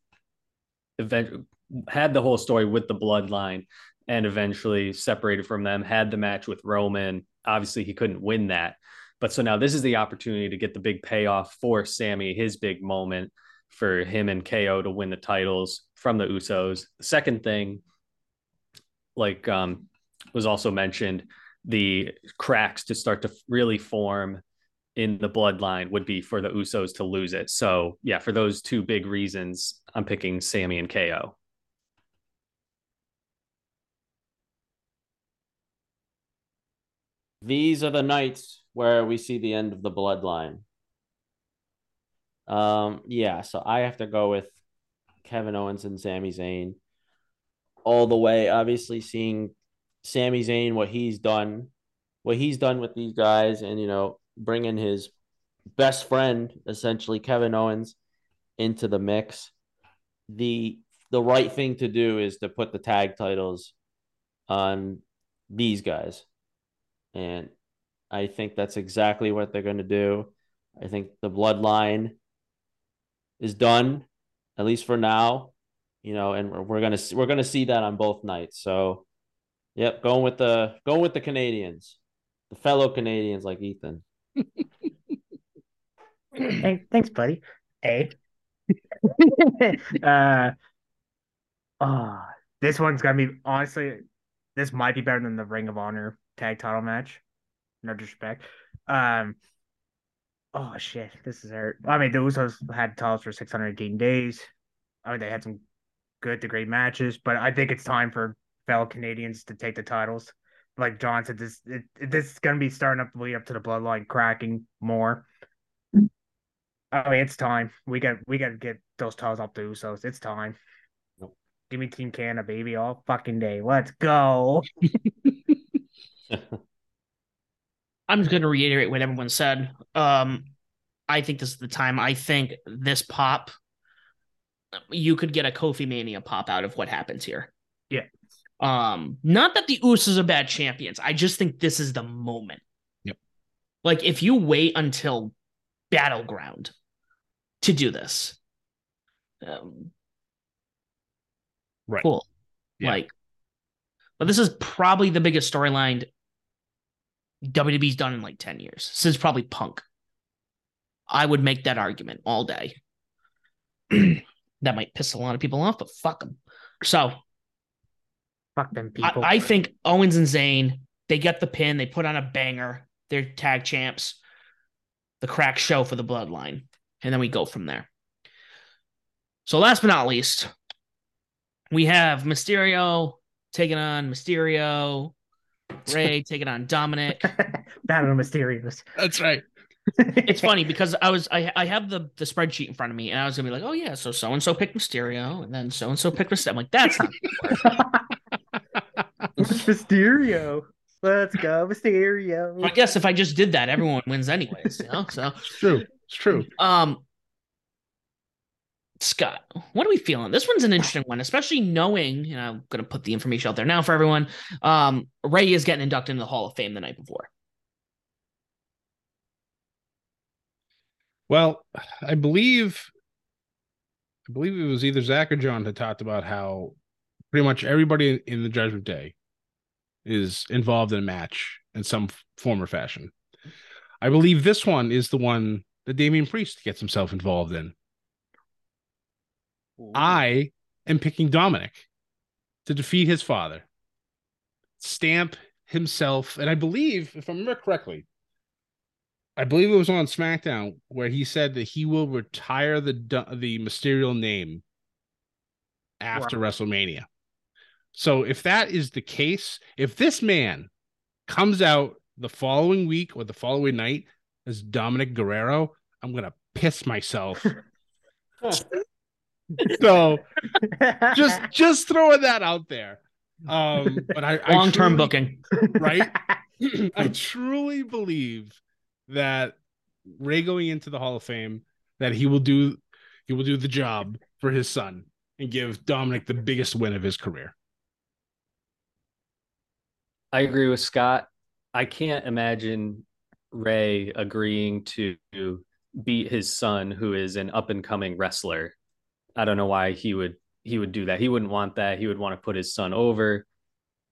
event- had the whole story with the bloodline and eventually separated from them, had the match with Roman. Obviously, he couldn't win that. But so now this is the opportunity to get the big payoff for Sami, his big moment for him and KO to win the titles from the Usos. The second thing, like um, was also mentioned, the cracks to start to really form in the bloodline would be for the Usos to lose it. So, yeah, for those two big reasons, I'm picking Sami and KO. These are the nights where we see the end of the bloodline. Um, yeah, so I have to go with Kevin Owens and Sami Zayn all the way. Obviously, seeing Sami Zayn what he's done, what he's done with these guys, and you know, bringing his best friend, essentially Kevin Owens, into the mix. The the right thing to do is to put the tag titles on these guys. And I think that's exactly what they're going to do. I think the bloodline is done, at least for now. You know, and we're, we're gonna we're gonna see that on both nights. So, yep, going with the going with the Canadians, the fellow Canadians like Ethan. hey, thanks, buddy. Hey. uh, oh, this one's gonna be honestly, this might be better than the Ring of Honor tag title match. No disrespect. Um. Oh shit, this is hurt. I mean, the Usos had titles for 618 days. I mean, they had some good to great matches, but I think it's time for fellow Canadians to take the titles. Like Jon said, this it, this is gonna be starting up the lead up to the bloodline cracking more. Oh, it's time. We got we got to get those titles up to Usos. It's time. Nope. Give me Team Canada, baby, all fucking day. Let's go. I'm just going to reiterate what everyone said. Um, I think this is the time. I think this pop, you could get a Kofi Mania pop out of what happens here. Yeah. Um, not that the Usos are bad champions. I just think this is the moment. Yep. Like if you wait until Battleground to do this, um, Right. cool. Yeah. Like, but this is probably the biggest storyline WWE's done in like 10 years since probably Punk. I would make that argument all day. that might piss a lot of people off, but fuck them. So Fuck them I, people. I think Owens and Zayn, they get the pin, they put on a banger, they're tag champs, the crack show for the bloodline, and then we go from there. So, last but not least, we have Mysterio taking on Mysterio, Rey taking on Dominic. Battle of Mysterios. That's right. It's funny because I was I I have the the spreadsheet in front of me and I was gonna be like, oh yeah, so so and so picked Mysterio and then so and so picked Mysterio. I'm like, that's not Mysterio. Let's go, Mysterio. I guess if I just did that, everyone wins anyways, you know. So It's true. It's true. Um, Scott, what are we feeling? This one's an interesting one, especially knowing, you know, I'm going to put the information out there now for everyone. Um, Rey is getting inducted into the Hall of Fame the night before. Well, I believe, I believe it was either Zak or Jon that talked about how pretty much everybody in the Judgment Day is involved in a match in some form or fashion. I believe this one is the one that Damian Priest gets himself involved in. I am picking Dominic to defeat his father, stamp himself, and I believe, if I remember correctly, I believe it was on SmackDown where he said that he will retire the the Mysterio name after WrestleMania. So if that is the case, if this man comes out the following week or the following night as Dominic Guerrero, I'm gonna piss myself. so just just throwing that out there. Um, but I, I Long term booking. right? I truly believe that Rey going into the Hall of Fame that he will do he will do the job for his son and give Dominic the biggest win of his career. I agree with Scott. I can't imagine Rey agreeing to beat his son, who is an up and coming wrestler. I don't know why he would he would do that. He wouldn't want that. He would want to put his son over.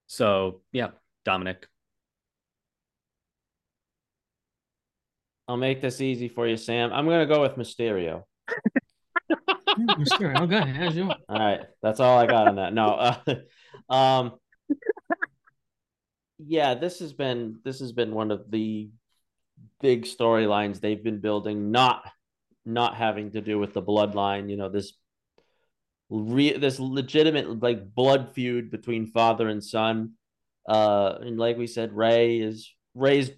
So yeah, Dominic. I'll make this easy for you, Sam. I'm gonna go with Mysterio. Mysterio, okay, as you All right, that's all I got on that. No, uh, um, yeah, this has been this has been one of the big storylines they've been building, not not having to do with the bloodline. You know, this re- this legitimate like blood feud between father and son. Uh, and like we said, Rey is Rey's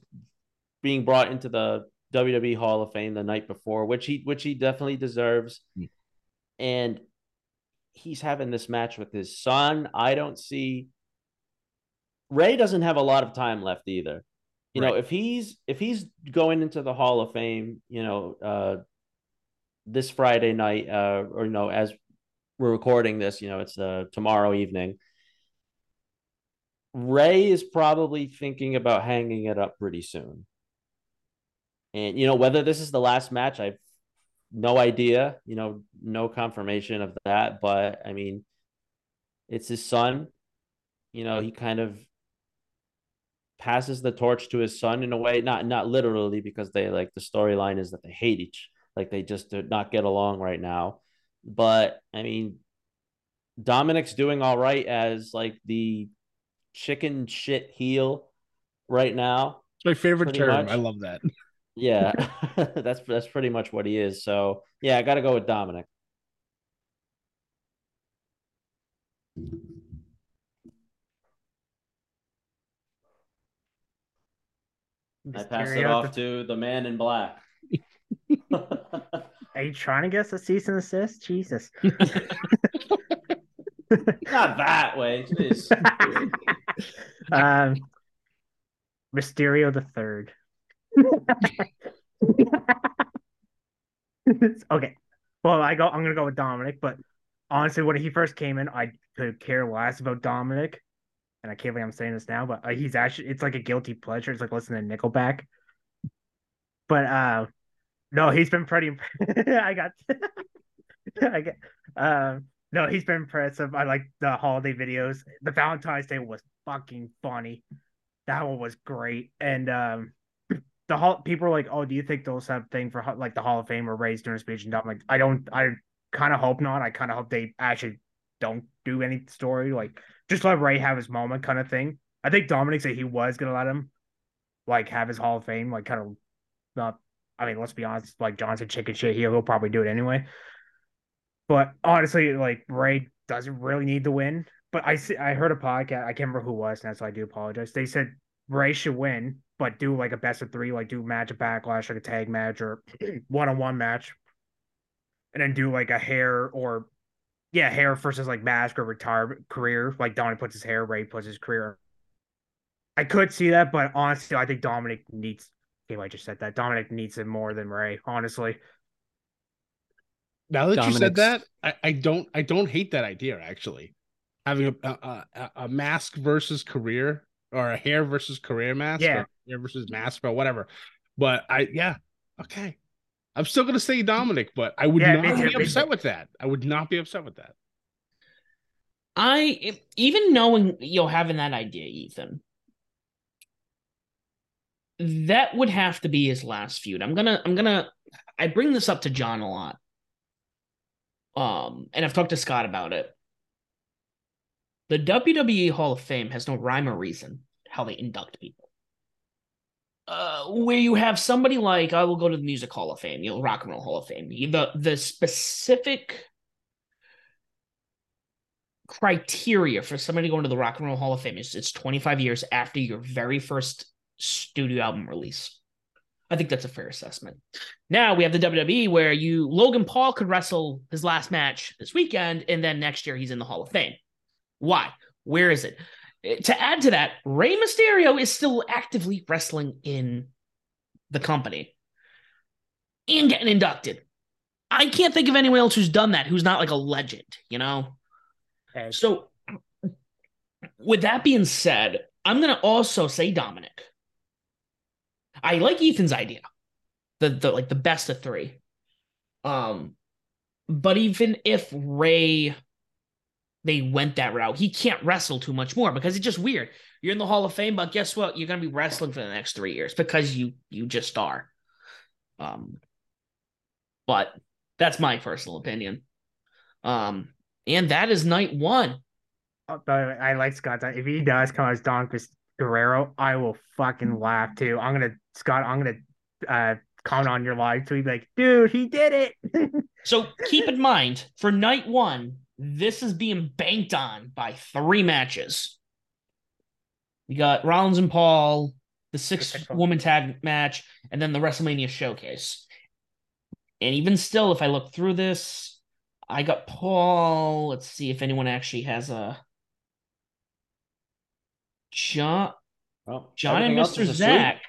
being brought into the WWE Hall of Fame the night before, which he which he definitely deserves. Mm. And he's having this match with his son. I don't see Rey doesn't have a lot of time left either. You know, if he's if he's going into the Hall of Fame, you know, uh this Friday night, uh, or you know, as we're recording this, you know, it's uh tomorrow evening. Rey is probably thinking about hanging it up pretty soon. And you know, whether this is the last match, I've no idea, you know, no confirmation of that, but I mean, it's his son. You know, he kind of passes the torch to his son in a way, not not literally because they like the storyline is that they hate each, like they just do not get along right now. But I mean, Dominic's doing all right as like the chicken shit heel right now. It's my favorite term. much. I love that. Yeah, that's that's pretty much what he is. So yeah, I got to go with Dominic. I pass it off the- to the man in black. Are you trying to guess a cease and assist? Jesus. Not that way. Um, Mysterio the third. okay. Well, I go. I'm gonna go with Dominic, but honestly, when he first came in, I could care less about Dominic, and I can't believe I'm saying this now, but uh, he's actually it's like a guilty pleasure. It's like listening to Nickelback. But uh, no, he's been pretty. I got. I get. Um, no, he's been impressive. I like the holiday videos. The Valentine's Day was fucking funny. That one was great. And um the hall people are like, "Oh, do you think they'll have thing for like the Hall of Fame or Rey's doing a speech?" And I'm like, I don't. I kind of hope not. I kind of hope they actually don't do any story. Like, just let Rey have his moment, kind of thing. I think Dominic said he was gonna let him like have his Hall of Fame, like kind of not. I mean, let's be honest. Like Johnson, chicken shit. here, He'll probably do it anyway. But honestly, like Rey doesn't really need to win. But I see, I heard a podcast. I can't remember who was, and that's why I do apologize. They said Rey should win, but do like a best of three, like do match a backlash, like a tag match or one on one match, and then do like a hair or yeah, hair versus like mask or retire career. Like Dominic puts his hair, Rey puts his career. I could see that, but honestly, I think Dominic needs. Okay, I just said that Dominic needs it more than Rey. Honestly, Now that you said that, I, I don't I don't hate that idea actually. Having a a, a, a mask versus career or a hair versus career mask, Yeah. or hair versus mask, or whatever. But I yeah, okay. I'm still gonna say Dominic, but I would Yeah, not be me upset with that. I would not be upset with that. I even knowing you know having that idea, Ethan. That would have to be his last feud. I'm gonna I'm gonna I bring this up to Jon a lot. Um, and I've talked to Scott about it. The WWE Hall of Fame has no rhyme or reason how they induct people. Uh, where you have somebody like I will go to the Music Hall of Fame, you know, Rock and Roll Hall of Fame. The the specific criteria for somebody going to the Rock and Roll Hall of Fame is it's 25 years after your very first studio album release. I think that's a fair assessment. Now we have the WWE where you Logan Paul could wrestle his last match this weekend, and then next year he's in the Hall of Fame. Why? Where is it? Eh, To add to that, Rey Mysterio is still actively wrestling in the company and getting inducted. I can't think of anyone else who's done that who's not like a legend, you know? Okay. So, with that being said, I'm going to also say Dominic. I like Ethan's idea, the the like the best of three. Um, but even if Rey, they went that route, he can't wrestle too much more because it's just weird. You're in the Hall of Fame, but guess what? You're going to be wrestling for the next three years because you you just are. Um, but that's my personal opinion. Um, and that is night one. Uh, but I like Scott. If he does come as Mys- Guerrero, I will fucking laugh too. I'm gonna Scott. I'm gonna uh, comment on your live tweet like, dude, he did it. so keep in mind for night one, this is being banked on by three matches. You got Rollins and Paul, the six woman tag match, and then the WrestleMania showcase. And even still, if I look through this, I got Paul. Let's see if anyone actually has a Jon. Well, Jon and Mr. Zak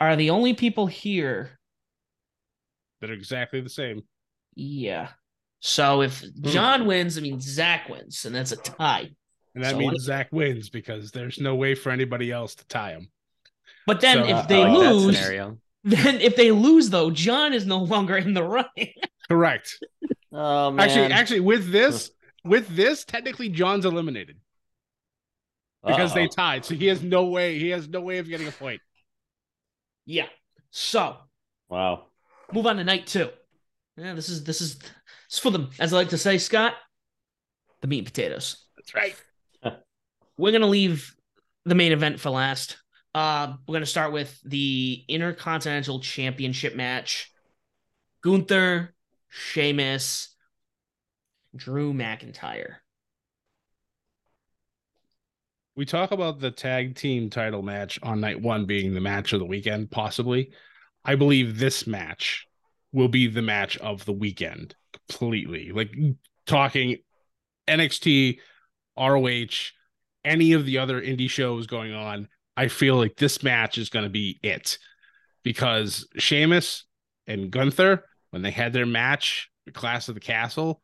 are the only people here that are exactly the same. Yeah. So if hmm. Jon wins, I mean Zak wins, and that's a tie. And that so means Zak wins because there's no way for anybody else to tie him. But then so, if they like lose, then if they lose though, Jon is no longer in the running. Correct. Oh man. Actually, actually, with this, with this, technically Jon's eliminated because Uh-oh. they tied. So he has no way. He has no way of getting a point. Yeah. So. Wow. Move on to night two. Yeah, this is this is it's for them, as I like to say, Scott. The meat and potatoes. That's right. We're gonna leave the main event for last. Uh, we're gonna start with the Intercontinental Championship match. Gunther, Sheamus, Drew McIntyre. We talk about the tag team title match on night one being the match of the weekend, possibly. I believe this match will be the match of the weekend completely. Like talking NXT, ROH, any of the other indie shows going on, I feel like this match is going to be it because Sheamus and Gunther, when they had their match, the Clash of the Castle,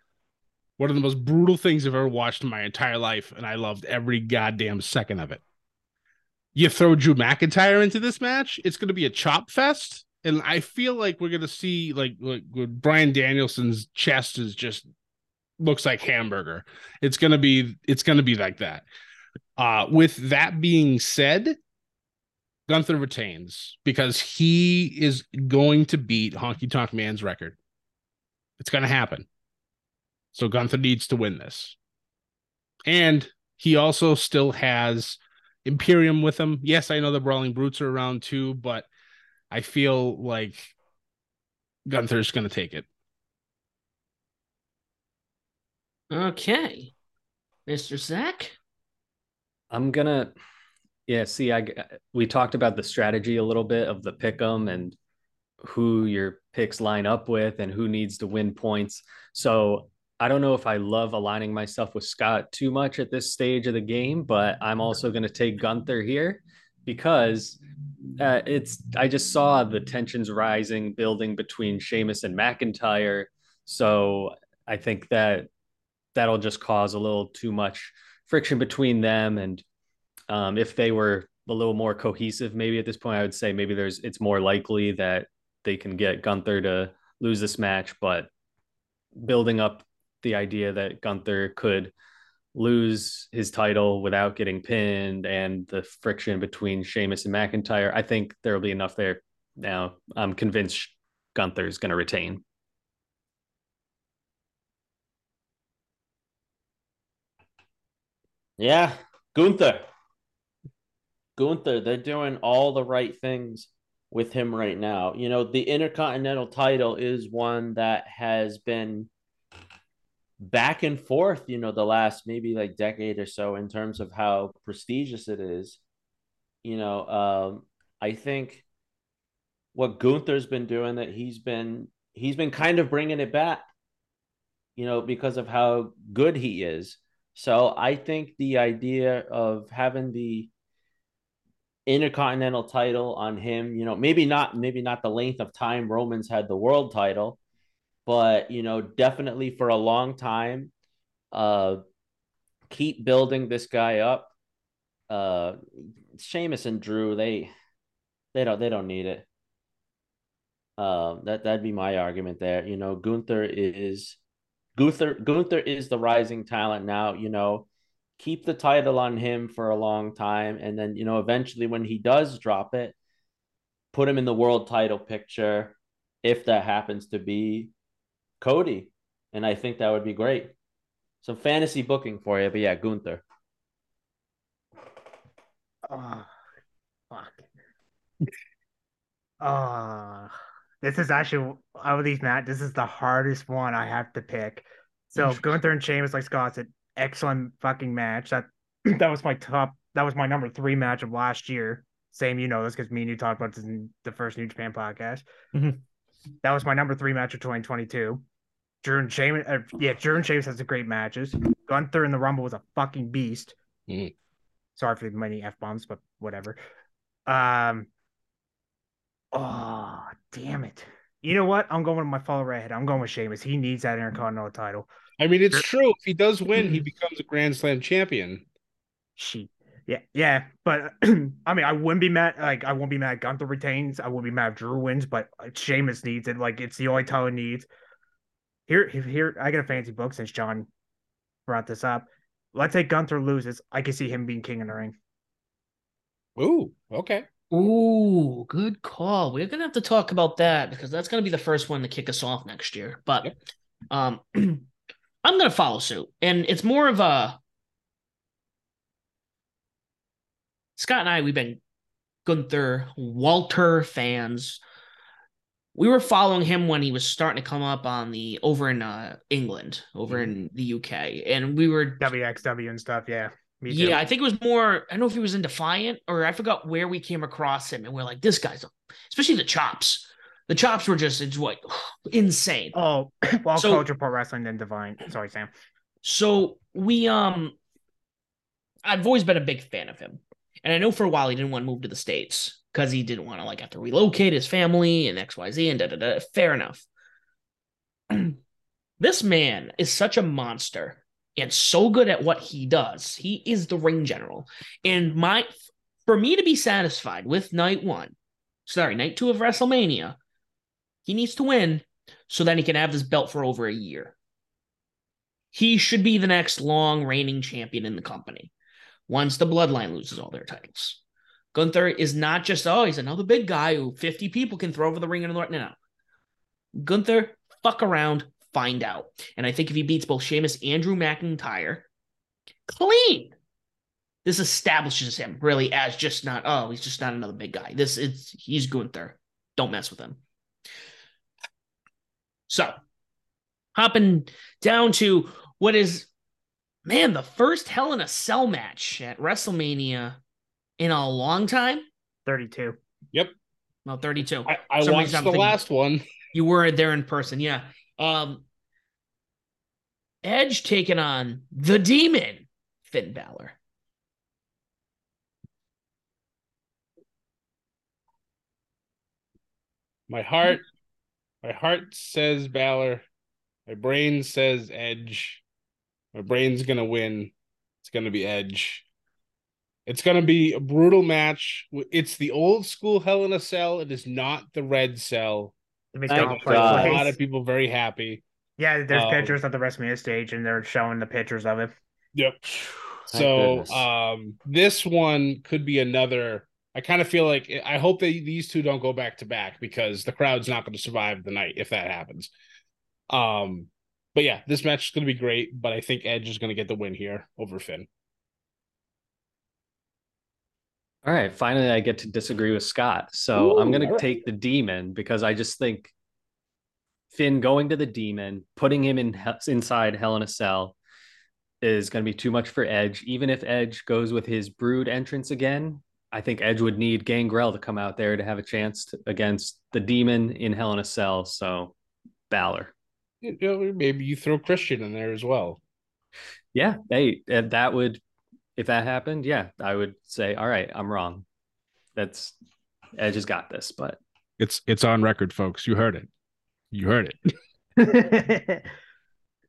one of the most brutal things I've ever watched in my entire life, and I loved every goddamn second of it. You throw Drew McIntyre into this match, it's going to be a chop fest, and I feel like we're going to see like like Bryan Danielson's chest is just looks like hamburger. It's going to be it's to be like that. Uh, with that being said, Gunther retains because he is going to beat Honky Tonk Man's record. It's going to happen. So Gunther needs to win this. And he also still has Imperium with him. Yes, I know the Brawling Brutes are around too, but I feel like Gunther's going to take it. Okay. Mr. Zak? I'm going to yeah, see I we talked about the strategy a little bit of the pick 'em and who your picks line up with and who needs to win points. So I don't know if I love aligning myself with Scott too much at this stage of the game, but I'm also going to take Gunther here because uh, it's I just saw the tensions rising, building between Sheamus and McIntyre. So I think that that'll just cause a little too much friction between them. And um, if they were a little more cohesive, maybe at this point, I would say maybe there's it's more likely that they can get Gunther to lose this match. But building up the idea that Gunther could lose his title without getting pinned and the friction between Sheamus and McIntyre, I think there will be enough there. Now, I'm convinced Gunther's going to retain. Yeah, Gunther. Gunther, they're doing all the right things with him right now. You know, the Intercontinental title is one that has been back and forth, you know, the last maybe like decade or so in terms of how prestigious it is. You know, um, I think what Gunther's been doing that he's been he's been kind of bringing it back, you know, because of how good he is. So I think the idea of having the intercontinental title on him, you know, maybe not maybe not the length of time Romans had the world title, but you know, definitely for a long time, uh, keep building this guy up. Uh, Sheamus and Drew, they they don't they don't need it. Uh, that that'd be my argument there. You know, Gunther is Gunther Gunther is the rising talent now. You know, keep the title on him for a long time, and then you know, eventually when he does drop it, put him in the world title picture, if that happens to be Cody, and I think that would be great. Some fantasy booking for you, but yeah, Gunther. Oh, fuck. Uh, this is actually out of these Matt. This is the hardest one I have to pick. So Gunther and Sheamus, like Scott said, excellent fucking match. That that was my top. That was my number three match of last year. Same, you know this because me and you talked about this in the first New Japan podcast. Mhm. That was my number three match of 2022. Drew and Sheamus, uh, yeah, Drew and Sheamus has some great matches. Gunther in the Rumble was a fucking beast. Mhm. Sorry for the many f bombs, but whatever. Um. Oh damn it! You know what? I'm going with my follow right head. I'm going with Sheamus. He needs that Intercontinental title. I mean, it's true. If he does win, he becomes a Grand Slam champion. She, yeah, yeah, but I mean, I wouldn't be mad. Like, I won't be mad. Gunther retains. I won't be mad. if Drew wins, but Sheamus needs it. Like, it's the only title he needs. Here, here, here. I got a fancy book since Jon brought this up. Let's say Gunther loses. I can see him being king in the ring. Ooh, okay. Ooh, good call. We're gonna have to talk about that because that's gonna be the first one to kick us off next year. But Yep. um I'm gonna follow suit. And it's more of a Scott and I, we've been Gunther Walter fans. We were following him when he was starting to come up on the over in uh, England, over in the UK, and we were WXW and stuff. Yeah, me too. yeah, I think it was more. I don't know if he was in Defiant or I forgot where we came across him, and we're like, this guy's, especially the chops. The chops were just it's what insane. Oh, well, So- Culture Pro Wrestling then Divine. Sorry, Sam. So we um, I've always been a big fan of him, and I know for a while he didn't want to move to the states because he didn't want to like have to relocate his family and X Y Z and da da da. Fair enough. this man is such a monster and so good at what he does. He is the ring general, and my for me to be satisfied with night one, sorry, night two of WrestleMania, he needs to win so then he can have this belt for over a year. He should be the next long reigning champion in the company once the bloodline loses all their titles. Gunther is not just, oh, he's another big guy who 50 people can throw over the ring and no, no. Gunther, fuck around, find out. And I think if he beats both Sheamus and Drew McIntyre, clean. This establishes him really as just not, oh, he's just not another big guy. This is he's Gunther. Don't mess with him. So, hopping down to what is, man, the first Hell in a Cell match at WrestleMania in a long time. 32. Yep. No, 32. I, I Some watched reason the thinking- last one. You were there in person, yeah. Um, Edge taking on the Demon, Finn Balor. My heart, my heart says Balor. My brain says Edge. My brain's gonna win. It's gonna be Edge. It's gonna be a brutal match. It's the old school Hell in a Cell. It is not the red cell. It makes Thank no Which place makes God. a lot of people very happy. Yeah, there's Um, pictures of the WrestleMania stage, and they're showing the pictures of it. Yep. Thank So um this one could be another I kind of feel like I hope that these two don't go back to back because the crowd's not going to survive the night if that happens. Um but yeah, this match is going to be great, but I think Edge is going to get the win here over Finn. All right, finally I get to disagree with Scott. So I'm going to take the demon because I just think Finn going to the demon, putting him in inside Hell in a Cell is going to be too much for Edge. Even if Edge goes with his brood entrance again, I think Edge would need Gangrel to come out there to have a chance to, against the demon in Hell in a Cell. So Balor. You know, maybe you throw Christian in there as well. Yeah, hey, that would if that happened, yeah, I would say, all right, I'm wrong. That's Edge has got this, but It's it's on record, folks. You heard it. You heard it.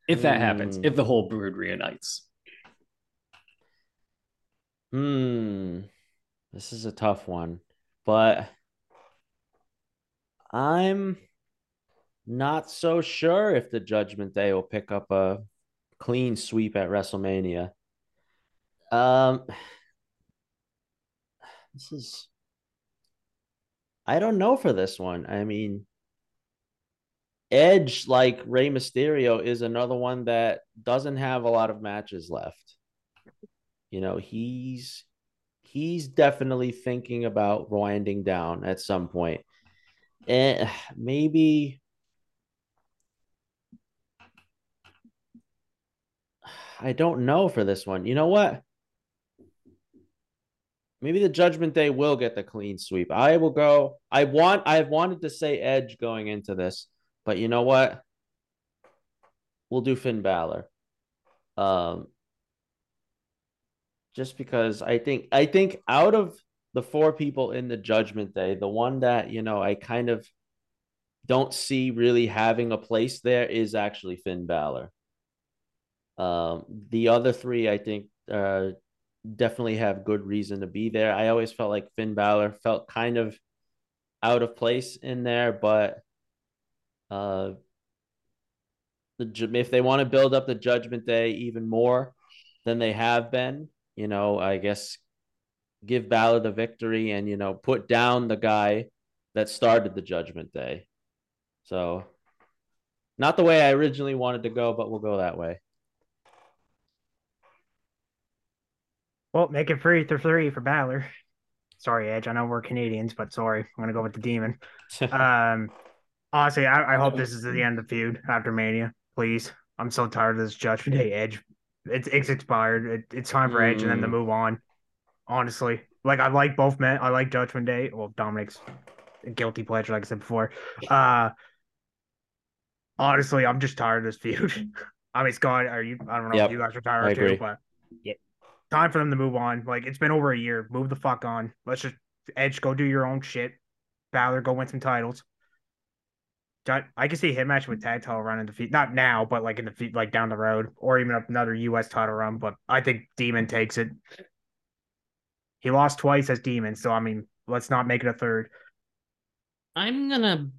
if that happens, Hmm. if the whole brood reunites, Hmm. This is a tough one, but I'm not so sure if the Judgment Day will pick up a clean sweep at WrestleMania. Um, this is. I don't know for this one. I mean, Edge, like Rey Mysterio, is another one that doesn't have a lot of matches left. You know, he's he's definitely thinking about winding down at some point. And maybe I don't know for this one. You know what? Maybe the Judgment Day will get the clean sweep. I will go. I want. I've wanted to say Edge going into this, but you know what? We'll do Finn Balor. Um, just because I think I think out of the four people in the Judgment Day, the one that you know I kind of don't see really having a place there is actually Finn Balor. Um, the other three, I think, uh, definitely have good reason to be there. I always felt like Finn Balor felt kind of out of place in there, but uh, the if they want to build up the Judgment Day even more than they have been, you know, I guess give Balor the victory and you know put down the guy that started the Judgment Day. So, not the way I originally wanted to go, but we'll go that way. Well, make it free for three for Balor. Sorry, Edge. I know we're Canadians, but sorry, I'm gonna go with the Demon. um, honestly, I, I hope this is the end of the feud after Mania. Please, I'm so tired of this Judgment Day Edge. It's it's expired. It, it's time for Edge and then to Mm. move on. Honestly, like I like both men. I like Judgment Day. Well, Dominic's a guilty pleasure, like I said before. Uh, honestly, I'm just tired of this feud. I mean, Scott, are you? I don't know Yep, if you guys are I tired too, agree. but yeah, time for them to move on. Like it's been over a year. Move the fuck on. Let's just Edge go do your own shit. Balor go win some titles. I can see him matching with tag title run in the feet. Not now, but like in the feet, like down the road, or even another U.S. title run. But I think Demon takes it. He lost twice as Demon, so I mean, let's not make it a third. I'm gonna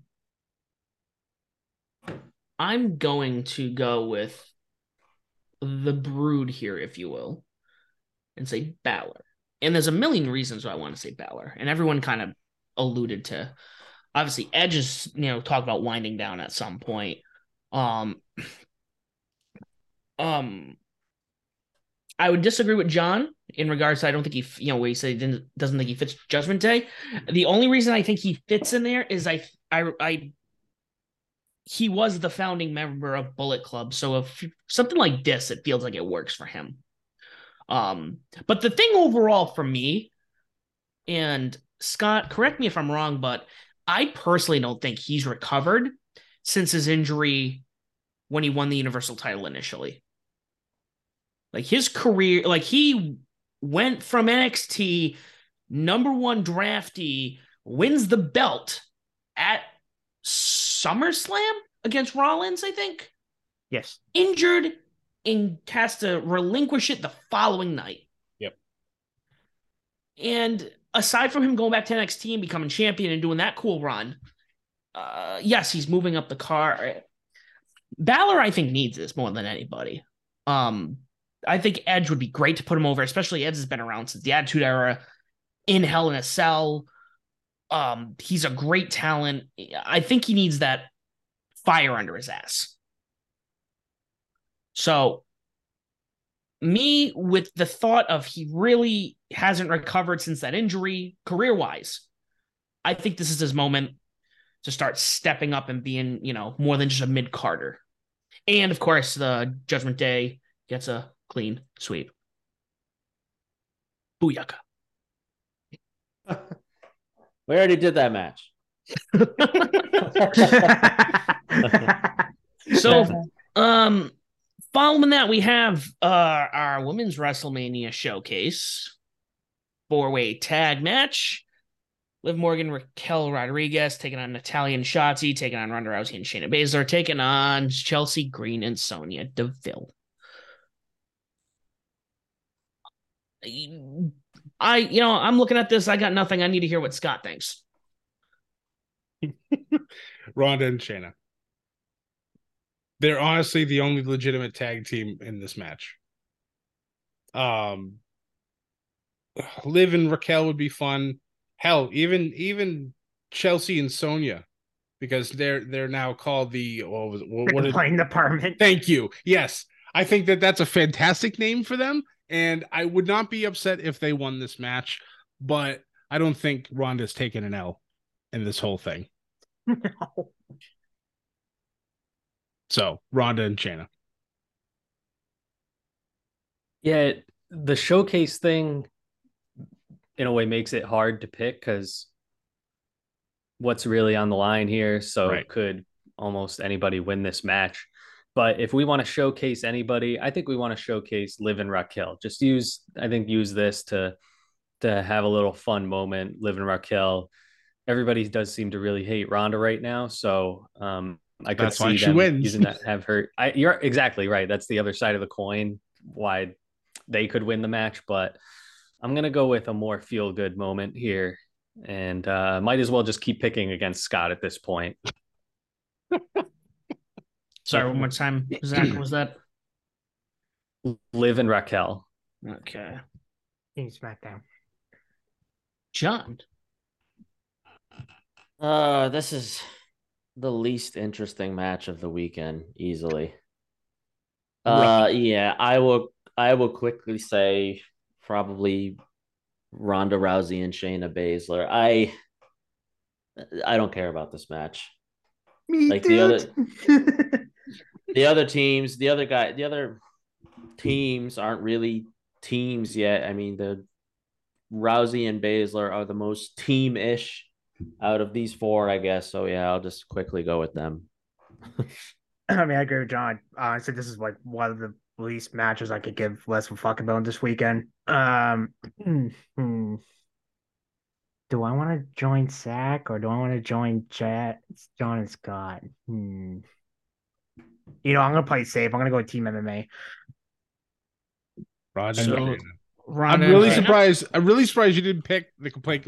I'm going to go with the brood here, if you will, and say Balor. And there's a million reasons why I want to say Balor, and everyone kind of alluded to. Obviously, Edge is you know talk about winding down at some point. Um, um, I would disagree with Jon in regards to I don't think he you know where he said he didn't, doesn't think he fits Judgment Day. The only reason I think he fits in there is I I I he was the founding member of Bullet Club, so if something like this, it feels like it works for him. Um, but the thing overall for me, and Scott, correct me if I'm wrong, but I personally don't think he's recovered since his injury when he won the Universal title initially. Like his career, like he went from NXT number one draftee, wins the belt at SummerSlam against Rollins, I think, Yes. injured and has to relinquish it the following night. Yep. And aside from him going back to NXT and becoming champion and doing that cool run, uh, yes, he's moving up the car. Balor, I think, needs this more than anybody. Um, I think Edge would be great to put him over, especially Edge has been around since the Attitude Era in Hell in a Cell. Um, he's a great talent. I think he needs that fire under his ass. So, me with the thought of he really hasn't recovered since that injury, career wise, I think this is his moment to start stepping up and being, you know, more than just a mid carder. And of course, the Judgment Day gets a clean sweep. Booyaka. We already did that match. So, um, following that, we have uh our women's WrestleMania showcase four way tag match. Liv Morgan, Raquel Rodriguez taking on Natalya and Shotzi, taking on Ronda Rousey and Shayna Baszler, taking on Chelsea Green and Sonya Deville. I, you know, I'm looking at this. I got nothing. I need to hear what Scott thinks. Ronda and Shayna. They're honestly the only legitimate tag team in this match. Um, Liv and Raquel would be fun. Hell, even even Chelsea and Sonya, because they're they're now called the what was it, what, the what is, complaint department. Thank you. Yes, I think that that's a fantastic name for them, And I would not be upset if they won this match, but I don't think Ronda's taken an L in this whole thing. No. So Ronda and Shayna. Yeah, the showcase thing in a way makes it hard to pick because what's really on the line here. So Right. could almost anybody win this match. But if we want to showcase anybody, I think we want to showcase Liv and Raquel. Just use, I think, use this to to have a little fun moment. Liv and Raquel. Everybody does seem to really hate Ronda right now, so um, I could That's why see she them wins. using that. Have her. I, you're exactly right. That's the other side of the coin. Why they could win the match, but I'm gonna go with a more feel good moment here, and uh, might as well just keep picking against Scott at this point. Sorry, one more time. Zak, was that? Liv and Raquel. Okay. Team SmackDown. Jon. Uh, this is the least interesting match of the weekend, easily. Uh, yeah, I will. I will quickly say probably Ronda Rousey and Shayna Baszler. I I don't care about this match. Me Like the other- The other teams, the other guy, the other teams aren't really teams yet. I mean, the Rousey and Baszler are the most team-ish out of these four, I guess. So yeah, I'll just quickly go with them. I mean, I agree with Jon. Honestly, this is like one of the least matches I could give less of a fuck about this weekend. Um, hmm. do I want to join Zak or do I want to join Chat? It's Jon and Scott. Hmm. You know, I'm gonna play safe. I'm gonna go with Team MMA. Ronda So- and Shayna. I'm really and Shayna? surprised. I'm really surprised you didn't pick the complaint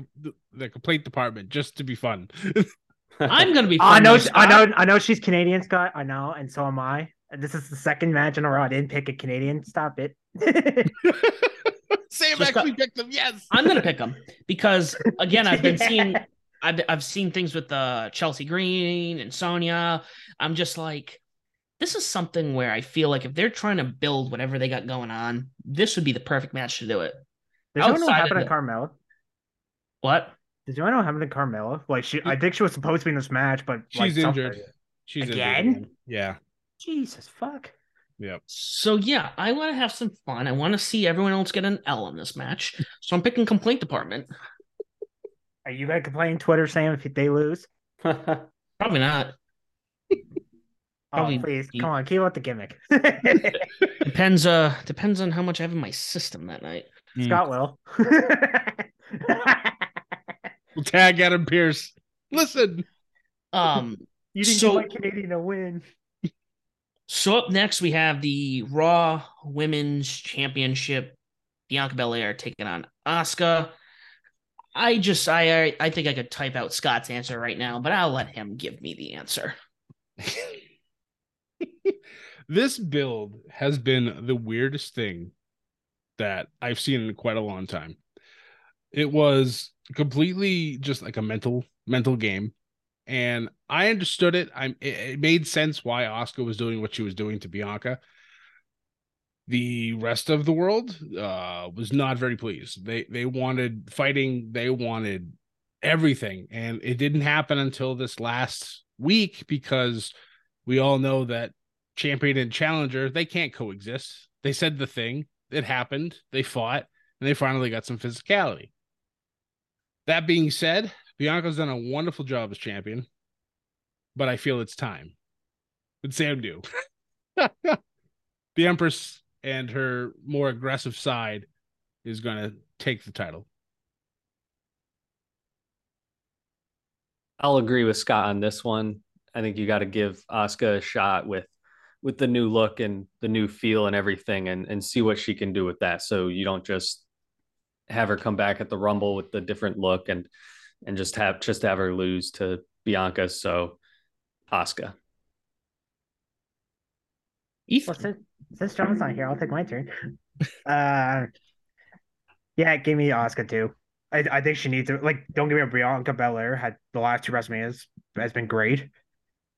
the complaint department just to be fun. I'm gonna be. I know, though, I know, I know. She's Canadian, Scott. I know, and so am I. This is the second match in a row I didn't pick a Canadian. Stop it. Sam Just actually picked them. Yes. I'm gonna pick them because again, I've been seeing, I've I've seen things with uh, Chelsea Green and Sonya. I'm just like, this is something where I feel like if they're trying to build whatever they got going on, this would be the perfect match to do it. Did you know what Outside of happened to the- Carmella? What? Did you know what happened to Carmella? Like she, I think she was supposed to be in this match, but like, She's something- injured. She's injured Again? Yeah. Jesus fuck. Yep. So yeah, I want to have some fun. I want to see everyone else get an L in this match. So I'm picking complaint department. Are you gonna complain Twitter, Sam, if they lose? Probably not. Oh, please, be- come on, keep up the gimmick. Depends. Uh, depends on how much I have in my system that night. Scott will. We'll tag Adam Pearce. Listen. Um. you didn't So- get my Canadian to win. So up next we have the Raw Women's Championship. Bianca Belair taking on Asuka. I just I I- I think I could type out Scott's answer right now, but I'll let him give me the answer. This build has been the weirdest thing that I've seen in quite a long time. It was completely just like a mental mental game, and I understood it. It, it made sense why Asuka was doing what she was doing to Bianca. The rest of the world uh, was not very pleased. They they wanted fighting. They wanted everything, and it didn't happen until this last week because we all know that champion and challenger they can't coexist. They said the thing. It happened. They fought and they finally got some physicality. That being said bianca's done a wonderful job as champion but i feel it's time. What sam do the empress and her more aggressive side is going to take the title. I'll agree with Scott on this one. I think you got to give Asuka a shot with with the new look and the new feel and everything and and see what she can do with that so you don't just have her come back at the rumble with the different look and and just have just have her lose to Bianca so Asuka Ethan. Well, since, since Jon's not here, I'll take my turn. Uh, yeah, give me Asuka too. I, I think she needs to like. Don't give me a Bianca Belair had the last two WrestleManias has been great,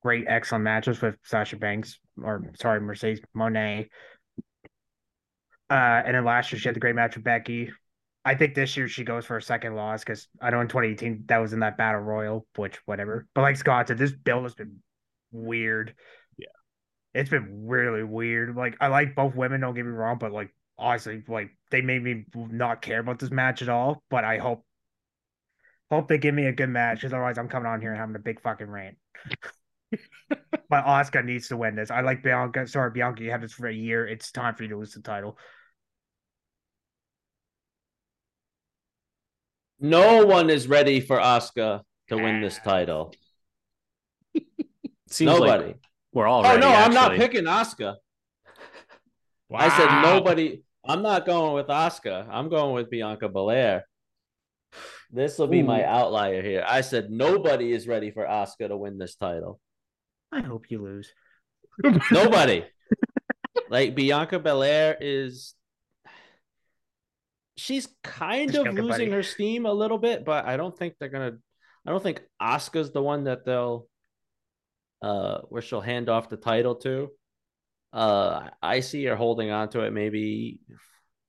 great, excellent matches with Sasha Banks or sorry Mercedes Moné. Uh, and then last year she had the great match with Becky. I think this year she goes for a second loss because I know in 2018 that was in that battle royal, which whatever. But like Scott said, this build has been weird. Yeah. It's been really weird. Like I like both women, don't get me wrong, but like honestly, like they made me not care about this match at all. But I hope hope they give me a good match, because otherwise I'm coming on here and having a big fucking rant. But Asuka needs to win this. I like Bianca. Sorry, Bianca, you have this for a year. It's time for you to lose the title. No one is ready for Asuka to win this title. Seems Nobody. like we're all oh ready, no, I'm not actually. picking Asuka. I said nobody. I'm not going with Asuka. I'm going with Bianca Belair. This will be my outlier here. I said nobody is ready for Asuka to win this title. I hope you lose. Nobody. like Bianca Belair is she's kind Just of losing buddy. her steam a little bit, but I don't think they're gonna I don't think Asuka's the one that they'll uh where she'll hand off the title to. Uh I see her holding on to it maybe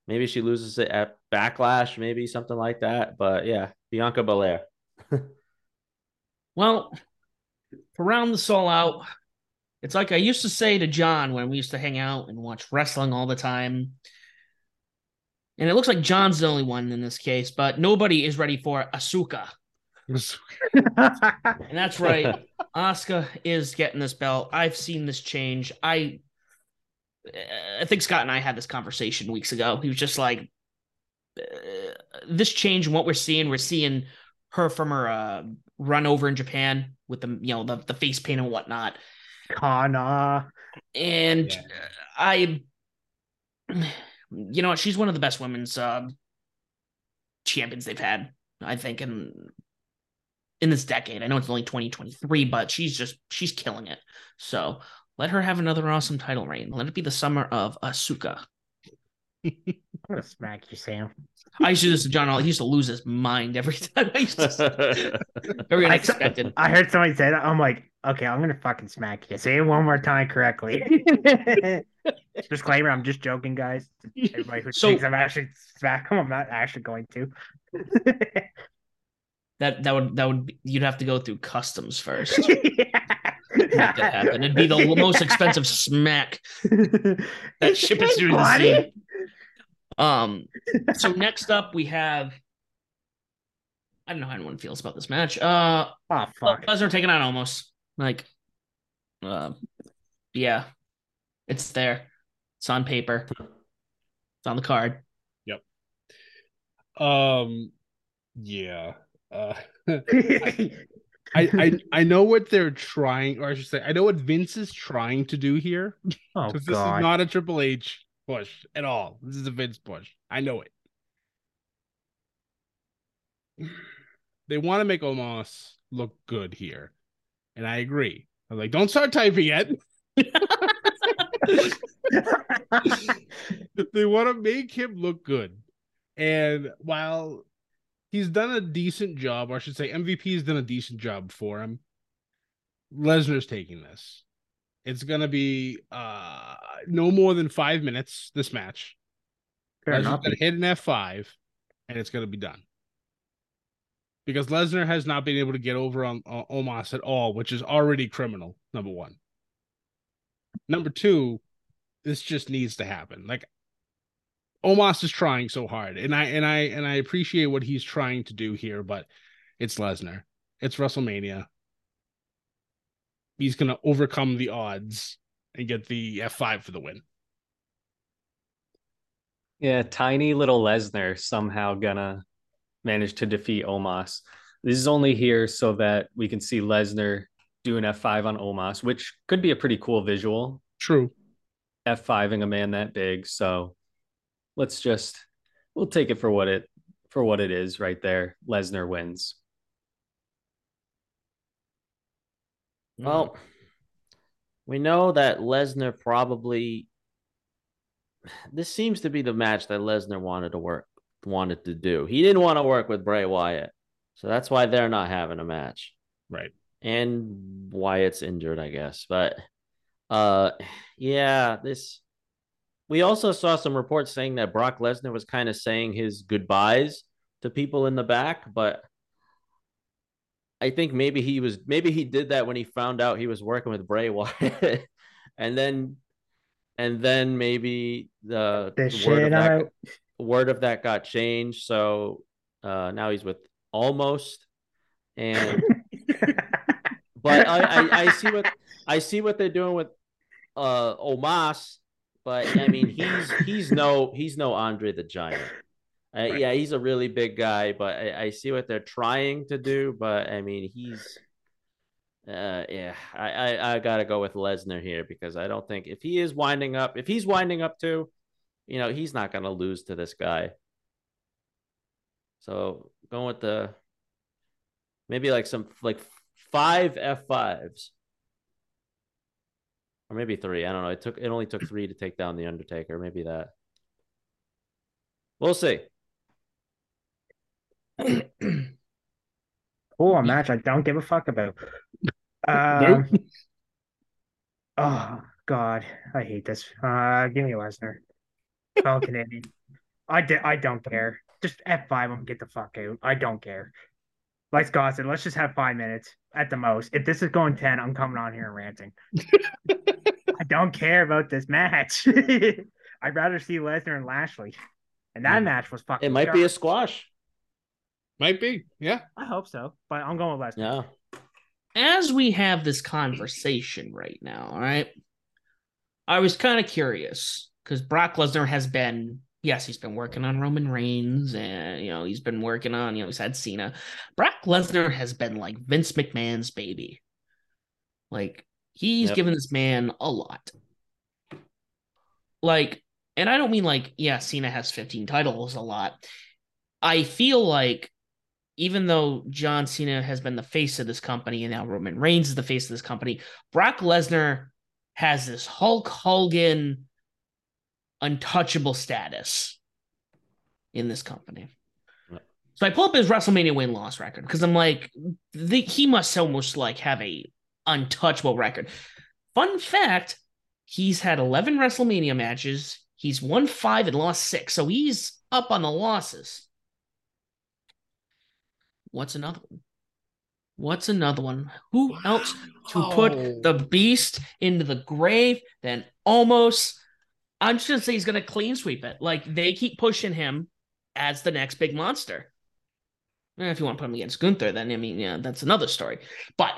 maybe she loses it at backlash, maybe something like that. But yeah, Bianca Belair. Well, to round this all out, it's like I used to say to Jon when we used to hang out and watch wrestling all the time. And it looks like Jon's the only one in this case, but nobody is ready for Asuka. And that's right. Asuka is getting this belt. I've seen this change. I I think Scott and I had this conversation weeks ago. He was just like uh, this change and what we're seeing, we're seeing her from her uh, run over in Japan with the you know the, the face paint and whatnot. Kana. And Yeah. I you know she's one of the best women's uh, champions they've had, I think, in in this decade. I know it's only 2023, but she's just she's killing it. So let her have another awesome title reign. Let it be the summer of Asuka. I'm gonna smack you, Sam. I used to do this to Jon. He used to lose his mind every time. I used to very I- unexpected. I heard somebody say that. I'm like, okay, I'm gonna fucking smack you. Say it one more time correctly. Disclaimer: I'm just joking, guys. Everybody who So- thinks I'm actually smack him, I'm not actually going to. That that would that would be, you'd have to go through customs first. Make that happen. It'd be the most expensive smack that ship is through the sea. Um. So next up we have. I don't know how anyone feels about this match. Uh, Oh fuck! Lesnar taking on Omos like, uh, yeah, it's there. It's on paper. It's on the card. Yep. Um, yeah. Uh, I, I I know what they're trying, or I should say, I know what Vince is trying to do here. oh Because this is not a Triple H push at all. This is a Vince push. I know it. They want to make Omos look good here, and I agree. I'm like, don't start typing yet. they want to make him look good. And while he's done a decent job, or I should say MVP's done a decent job for him, Lesnar's taking this. It's gonna be uh no more than five minutes this match. Fair Lesnar's gonna hit an F5 and it's gonna be done. Because Lesnar has not been able to get over on, on Omos at all, which is already criminal, number one. Number two, this just needs to happen. Like Omos is trying so hard, and I and I and I appreciate what he's trying to do here, but it's Lesnar. It's WrestleMania. He's gonna overcome the odds and get the F5 for the win. Yeah, tiny little Lesnar somehow gonna manage to defeat Omos. This is only here so that we can see Lesnar do an F5 on Omos, which could be a pretty cool visual. True. F5ing a man that big. So let's just we'll take it for what it for what it is right there. Lesnar wins. Well, we know that Lesnar probably. This seems to be the match that Lesnar wanted to work, wanted to do. He didn't want to work with Bray Wyatt, so that's why they're not having a match. Right. And Wyatt's injured, I guess. But, uh, yeah, this we also saw some reports saying that Brock Lesnar was kind of saying his goodbyes to people in the back, but I think maybe he was maybe he did that when he found out he was working with Bray Wyatt, and then and then maybe the, the word, of that, out. word of that got changed. So uh, now he's with Omos, and but I, I I see what I see what they're doing with uh Omos, but I mean he's he's no he's no Andre the Giant. Uh, Yeah, he's a really big guy, but I, I see what they're trying to do. But I mean, he's, uh, yeah, I, I, I gotta go with Lesnar here because I don't think if he is winding up, if he's winding up too, you know, he's not gonna lose to this guy. So going with the maybe like some like five F fives. Or maybe three. I don't know. It took it only took three to take down the Undertaker. Maybe that. We'll see. Oh, a match I don't give a fuck about. Um, oh God, I hate this. Uh, give me Lesnar. Oh, Canadian. I di- I don't care. Just F five them. Get the fuck out. I don't care. Like Scott said, let's just have five minutes at the most. If this is going ten, I'm coming on here and ranting. I don't care about this match. I'd rather see Lesnar and Lashley, and that Mm. match was fucking. It might be a squash. Might be. Yeah. I hope so, but I'm going with Lesnar. Yeah. As we have this conversation right now, all right, I was kind of curious because Brock Lesnar has been, yes, he's been working on Roman Reigns and, you know, he's been working on, you know, he's had Cena. Brock Lesnar has been like Vince McMahon's baby. Like, he's Yep. given this man a lot. Like, and I don't mean like, yeah, Cena has 15 titles a lot. I feel like even though John Cena has been the face of this company and now Roman Reigns is the face of this company, Brock Lesnar has this Hulk Hogan untouchable status in this company. Yeah. So I pull up his WrestleMania win loss record because I'm like, the, he must almost like have a untouchable record. Fun fact: he's had 11 WrestleMania matches. He's won five and lost six, so he's up on the losses. What's another one? What's another one? Who else to put the beast into the grave? Then Omos, I'm just gonna say he's gonna clean sweep it. Like they keep pushing him as the next big monster. Eh, If you want to put him against Gunther, then I mean, yeah, that's another story. But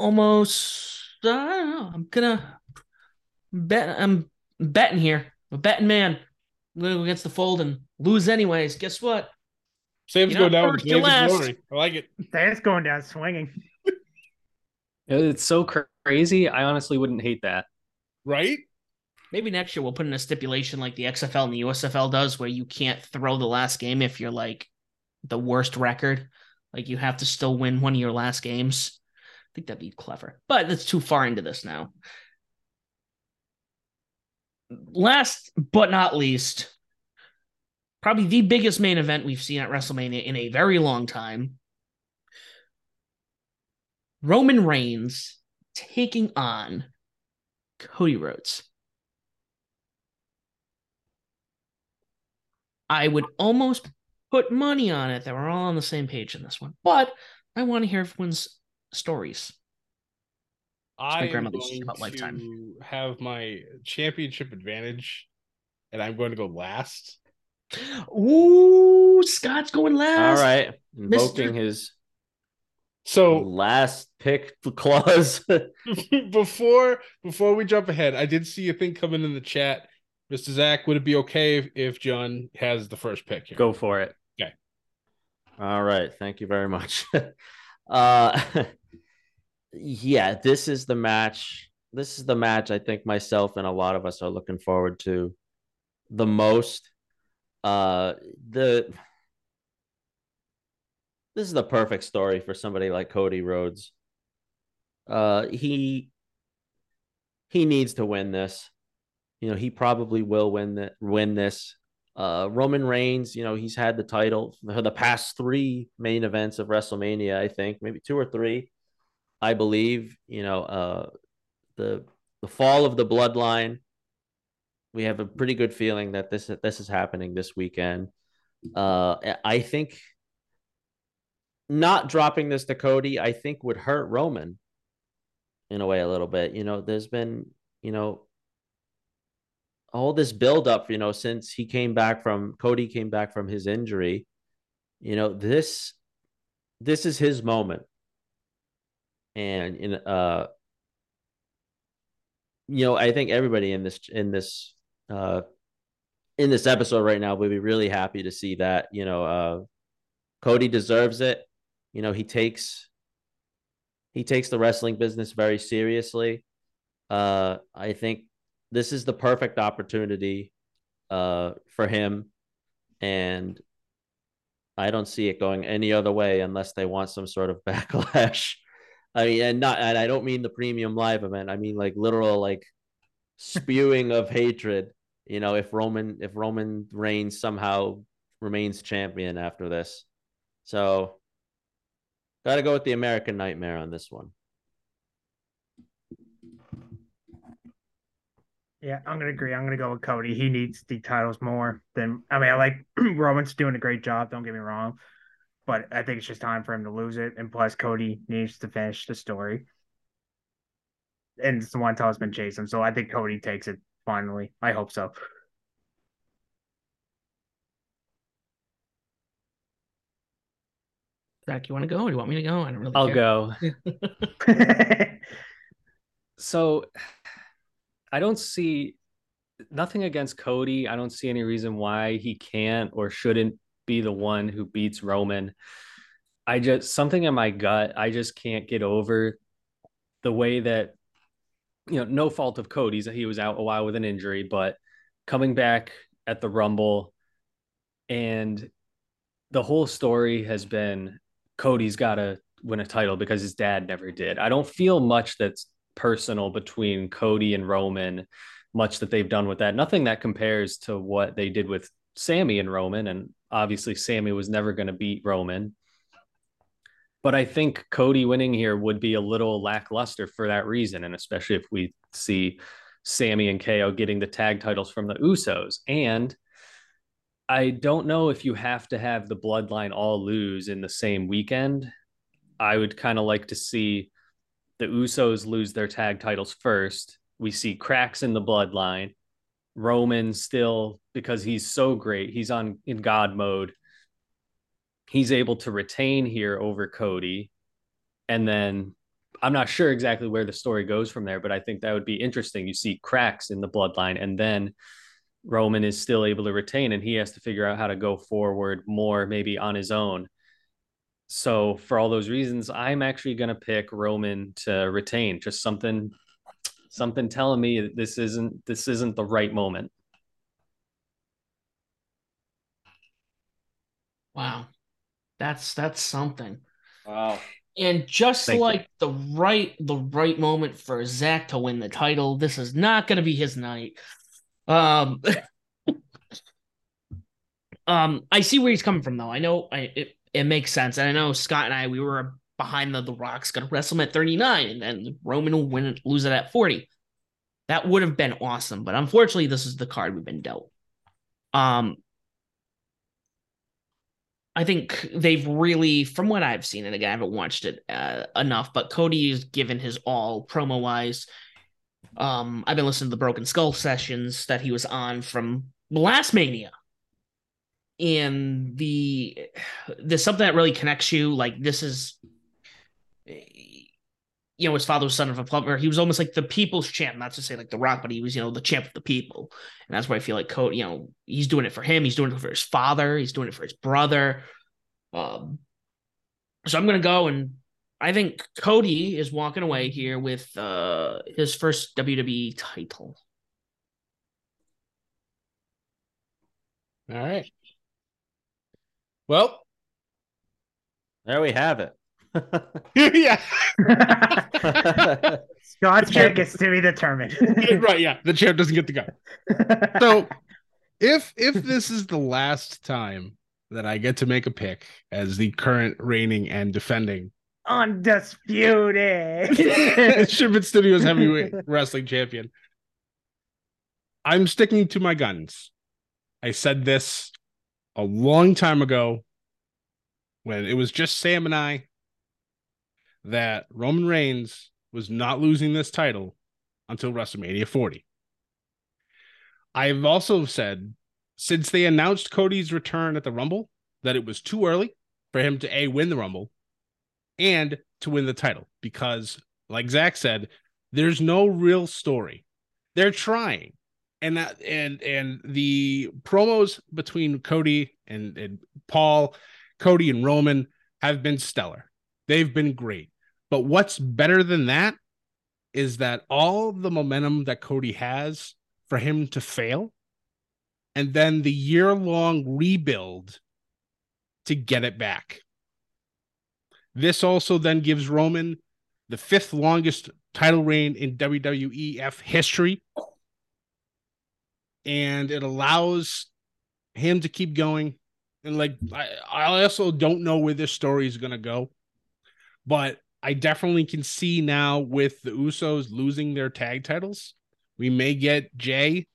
Omos, I don't know. I'm gonna bet. I'm betting here. I'm a betting man. I'm gonna go against the fold and lose anyways. Guess what? Saves You're go down. first, Saves you're is last. glory. I like it. That's going down swinging. It's so crazy. I honestly wouldn't hate that. Right? Maybe next year we'll put in a stipulation like the XFL and the USFL does, where you can't throw the last game if you're like the worst record. Like you have to still win one of your last games. I think that'd be clever, but that's too far into this now. Last but not least, probably the biggest main event we've seen at WrestleMania in a very long time. Roman Reigns taking on Cody Rhodes. I would almost put money on it that we're all on the same page in this one, but I want to hear everyone's stories. I am grandmother's going about lifetime. to have my championship advantage, and I'm going to go last. Ooh, Scott's going last. right. Invoking Mr. his So last pick clause. before before we jump ahead, I did see a thing coming in the chat. Mr. Zak, would it be okay if, if Jon has the first pick here? Go for it. Okay. All right. Thank you very much. uh yeah, this is the match. This is the match I think myself and a lot of us are looking forward to the most. Uh the this is the perfect story for somebody like Cody Rhodes. Uh he he needs to win this. You know, he probably will win the, win this. Uh, Roman Reigns, you know, he's had the title for the past three main events of WrestleMania, I think, maybe two or three, I believe. You know, uh, the the fall of the bloodline, we have a pretty good feeling that this this is happening this weekend. Uh, I think not dropping this to Cody, I think would hurt Roman in a way a little bit. You know, there's been, you know, all this buildup, you know, since he came back from Cody came back from his injury. You know, this this is his moment. And in uh you know, I think everybody in this in this uh in this episode right now we'd be really happy to see that, you know, uh Cody deserves it. You know, he takes he takes the wrestling business very seriously. Uh I think this is the perfect opportunity uh for him and I don't see it going any other way unless they want some sort of backlash. I mean, and not, and I don't mean the premium live event. I mean like literal like spewing of hatred. You know, if Roman if Roman Reigns somehow remains champion after this, so got to go with the American Nightmare on this one. Yeah, I'm gonna agree. I'm gonna go with Cody. He needs the titles more than I mean. I like Roman's doing a great job. Don't get me wrong, but I think it's just time for him to lose it. And plus, Cody needs to finish the story, and it's the one title's been chasing. So I think Cody takes it finally. I hope so. Zak, you want to go or do you want me to go? I don't really. I'll care. go. So I don't see nothing against Cody. I don't see any reason why he can't or shouldn't be the one who beats Roman. I just something in my gut, I just can't get over the way that you know, no fault of Cody's he was out a while with an injury, but coming back at the Rumble and the whole story has been Cody's got to win a title because his dad never did. I don't feel much that's personal between Cody and Roman, much that they've done with that. Nothing that compares to what they did with Sami and Roman. And obviously, Sami was never going to beat Roman. But I think Cody winning here would be a little lackluster for that reason. And especially if we see Sami and KO getting the tag titles from the Usos. And I don't know if you have to have the bloodline all lose in the same weekend. I would kind of like to see the Usos lose their tag titles first. We see cracks in the bloodline. Roman still, because he's so great, he's on in God mode. He's able to retain here over Cody. And then I'm not sure exactly where the story goes from there, but I think that would be interesting. You see cracks in the bloodline, and then Roman is still able to retain, and he has to figure out how to go forward more, maybe on his own. So for all those reasons, I'm actually going to pick Roman to retain. Just something, something telling me this isn't this isn't the right moment. Wow, that's that's something. Wow. And just Thank you. like the right the right moment for Zak to win the title, this is not going to be his night. Um, um, I see where he's coming from though. I know I it, it makes sense, and I know Scott and I we were behind the the Rock's going to wrestle him at 39, and then Roman will win it, lose it at 40. That would have been awesome, but unfortunately, this is the card we've been dealt. Um, I think they've really, from what I've seen, and again, I haven't watched it uh, enough, but Cody has given his all promo wise. Um, I've been listening to the Broken Skull sessions that he was on from last Mania. And the there's something that really connects you. Like this is you know, his father was son of a plumber. He was almost like the people's champ, not to say like the rock, but he was, you know, the champ of the people. And that's why I feel like Cody, you know, he's doing it for him. He's doing it for his father. He's doing it for his brother. Um, so I'm gonna go and I think Cody is walking away here with uh his first WWE title. All right. Well, There we have it. Yeah, Scott's pick is to be determined. right. Yeah, the champ doesn't get to go. So, if if this is the last time that I get to make a pick as the current reigning and defending Undisputed. Ship It Studios heavyweight wrestling champion, I'm sticking to my guns. I said this a long time ago when it was just Sam and I that Roman Reigns was not losing this title until WrestleMania 40. I've also said since they announced Cody's return at the Rumble that it was too early for him to A, win the Rumble and to win the title because, like Zak said, there's no real story. They're trying. And that and and the promos between Cody and, and Paul, Cody and Roman have been stellar. They've been great. But what's better than that is that all the momentum that Cody has for him to fail and then the year long rebuild to get it back. This also then gives Roman the fifth longest title reign in WWEF history. And it allows him to keep going. And like, I, I also don't know where this story is going to go, but I definitely can see now with the Usos losing their tag titles, we may get Jey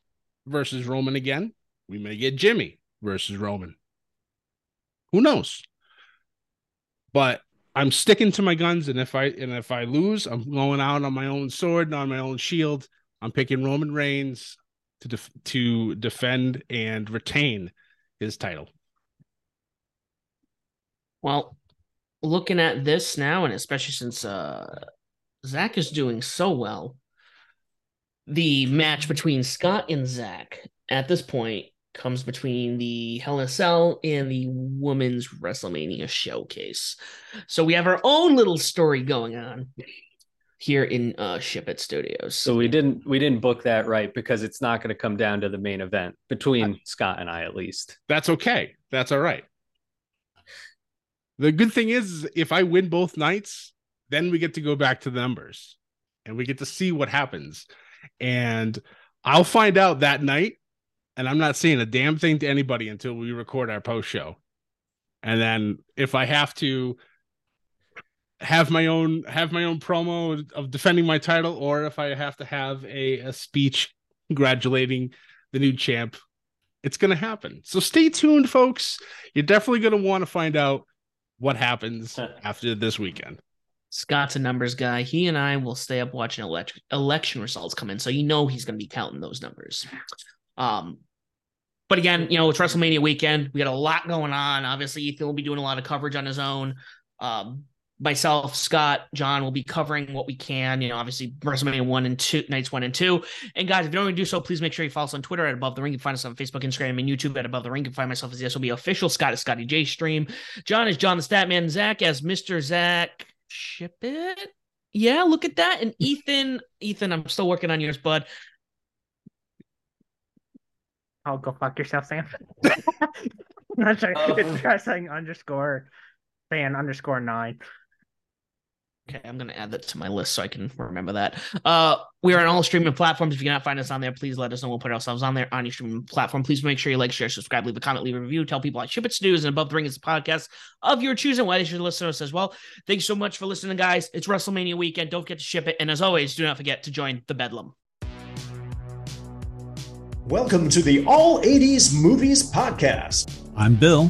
versus Roman again. We may get Jimmy versus Roman. Who knows? But I'm sticking to my guns, and if I and if I lose, I'm going out on my own sword and on my own shield. I'm picking Roman Reigns to def- to defend and retain his title. Well, looking at this now, and especially since uh, Zak is doing so well, the match between Scott and Zak at this point comes between the Hell in a Cell and the Women's WrestleMania Showcase. So we have our own little story going on here in uh, Ship It Studios. So we didn't we didn't book that right because it's not going to come down to the main event between Scott and I at least. That's okay. That's all right. The good thing is, if I win both nights, then we get to go back to the numbers and we get to see what happens. And I'll find out that night and I'm not saying a damn thing to anybody until we record our post show. And then if I have to have my own have my own promo of defending my title, or if I have to have a, a speech congratulating the new champ, it's gonna happen. So stay tuned, folks. You're definitely gonna want to find out what happens after this weekend. Scott's a numbers guy. He and I will stay up watching elect- election results come in, so you know he's going to be counting those numbers. Um, but again, you know, it's WrestleMania weekend. We got a lot going on. Obviously, Ethan will be doing a lot of coverage on his own. Um, myself, Scott, Jon will be covering what we can. You know, obviously WrestleMania one and two nights one and two. And guys, if you don't want to do so, please make sure you follow us on Twitter at Above the Ring. You can find us on Facebook, Instagram, and YouTube at Above the Ring. You can find myself as the SOB official. Scott is Scotty J Stream. Jon is John the Statman. Zak as Mr. Zak. Ship it. Yeah, look at that. And Ethan, Ethan, I'm still working on yours, bud. I'll go fuck yourself, Sam. I'm not sure. Oh. It's wrestling underscore fan underscore nine. Okay, I'm gonna add that to my list so I can remember that. Uh, we are on all streaming platforms. If you cannot find us on there, please let us know. We'll put ourselves on there on your streaming platform. Please make sure you like, share, subscribe, leave a comment, leave a review, tell people I ship it to news and above the ring is the podcast of your choosing. Why they should listen to us as well. Thanks so much for listening, guys. It's WrestleMania weekend. Don't forget to ship it, and as always, do not forget to join the Bedlam. Welcome to the All 80s Movies Podcast. I'm Bill.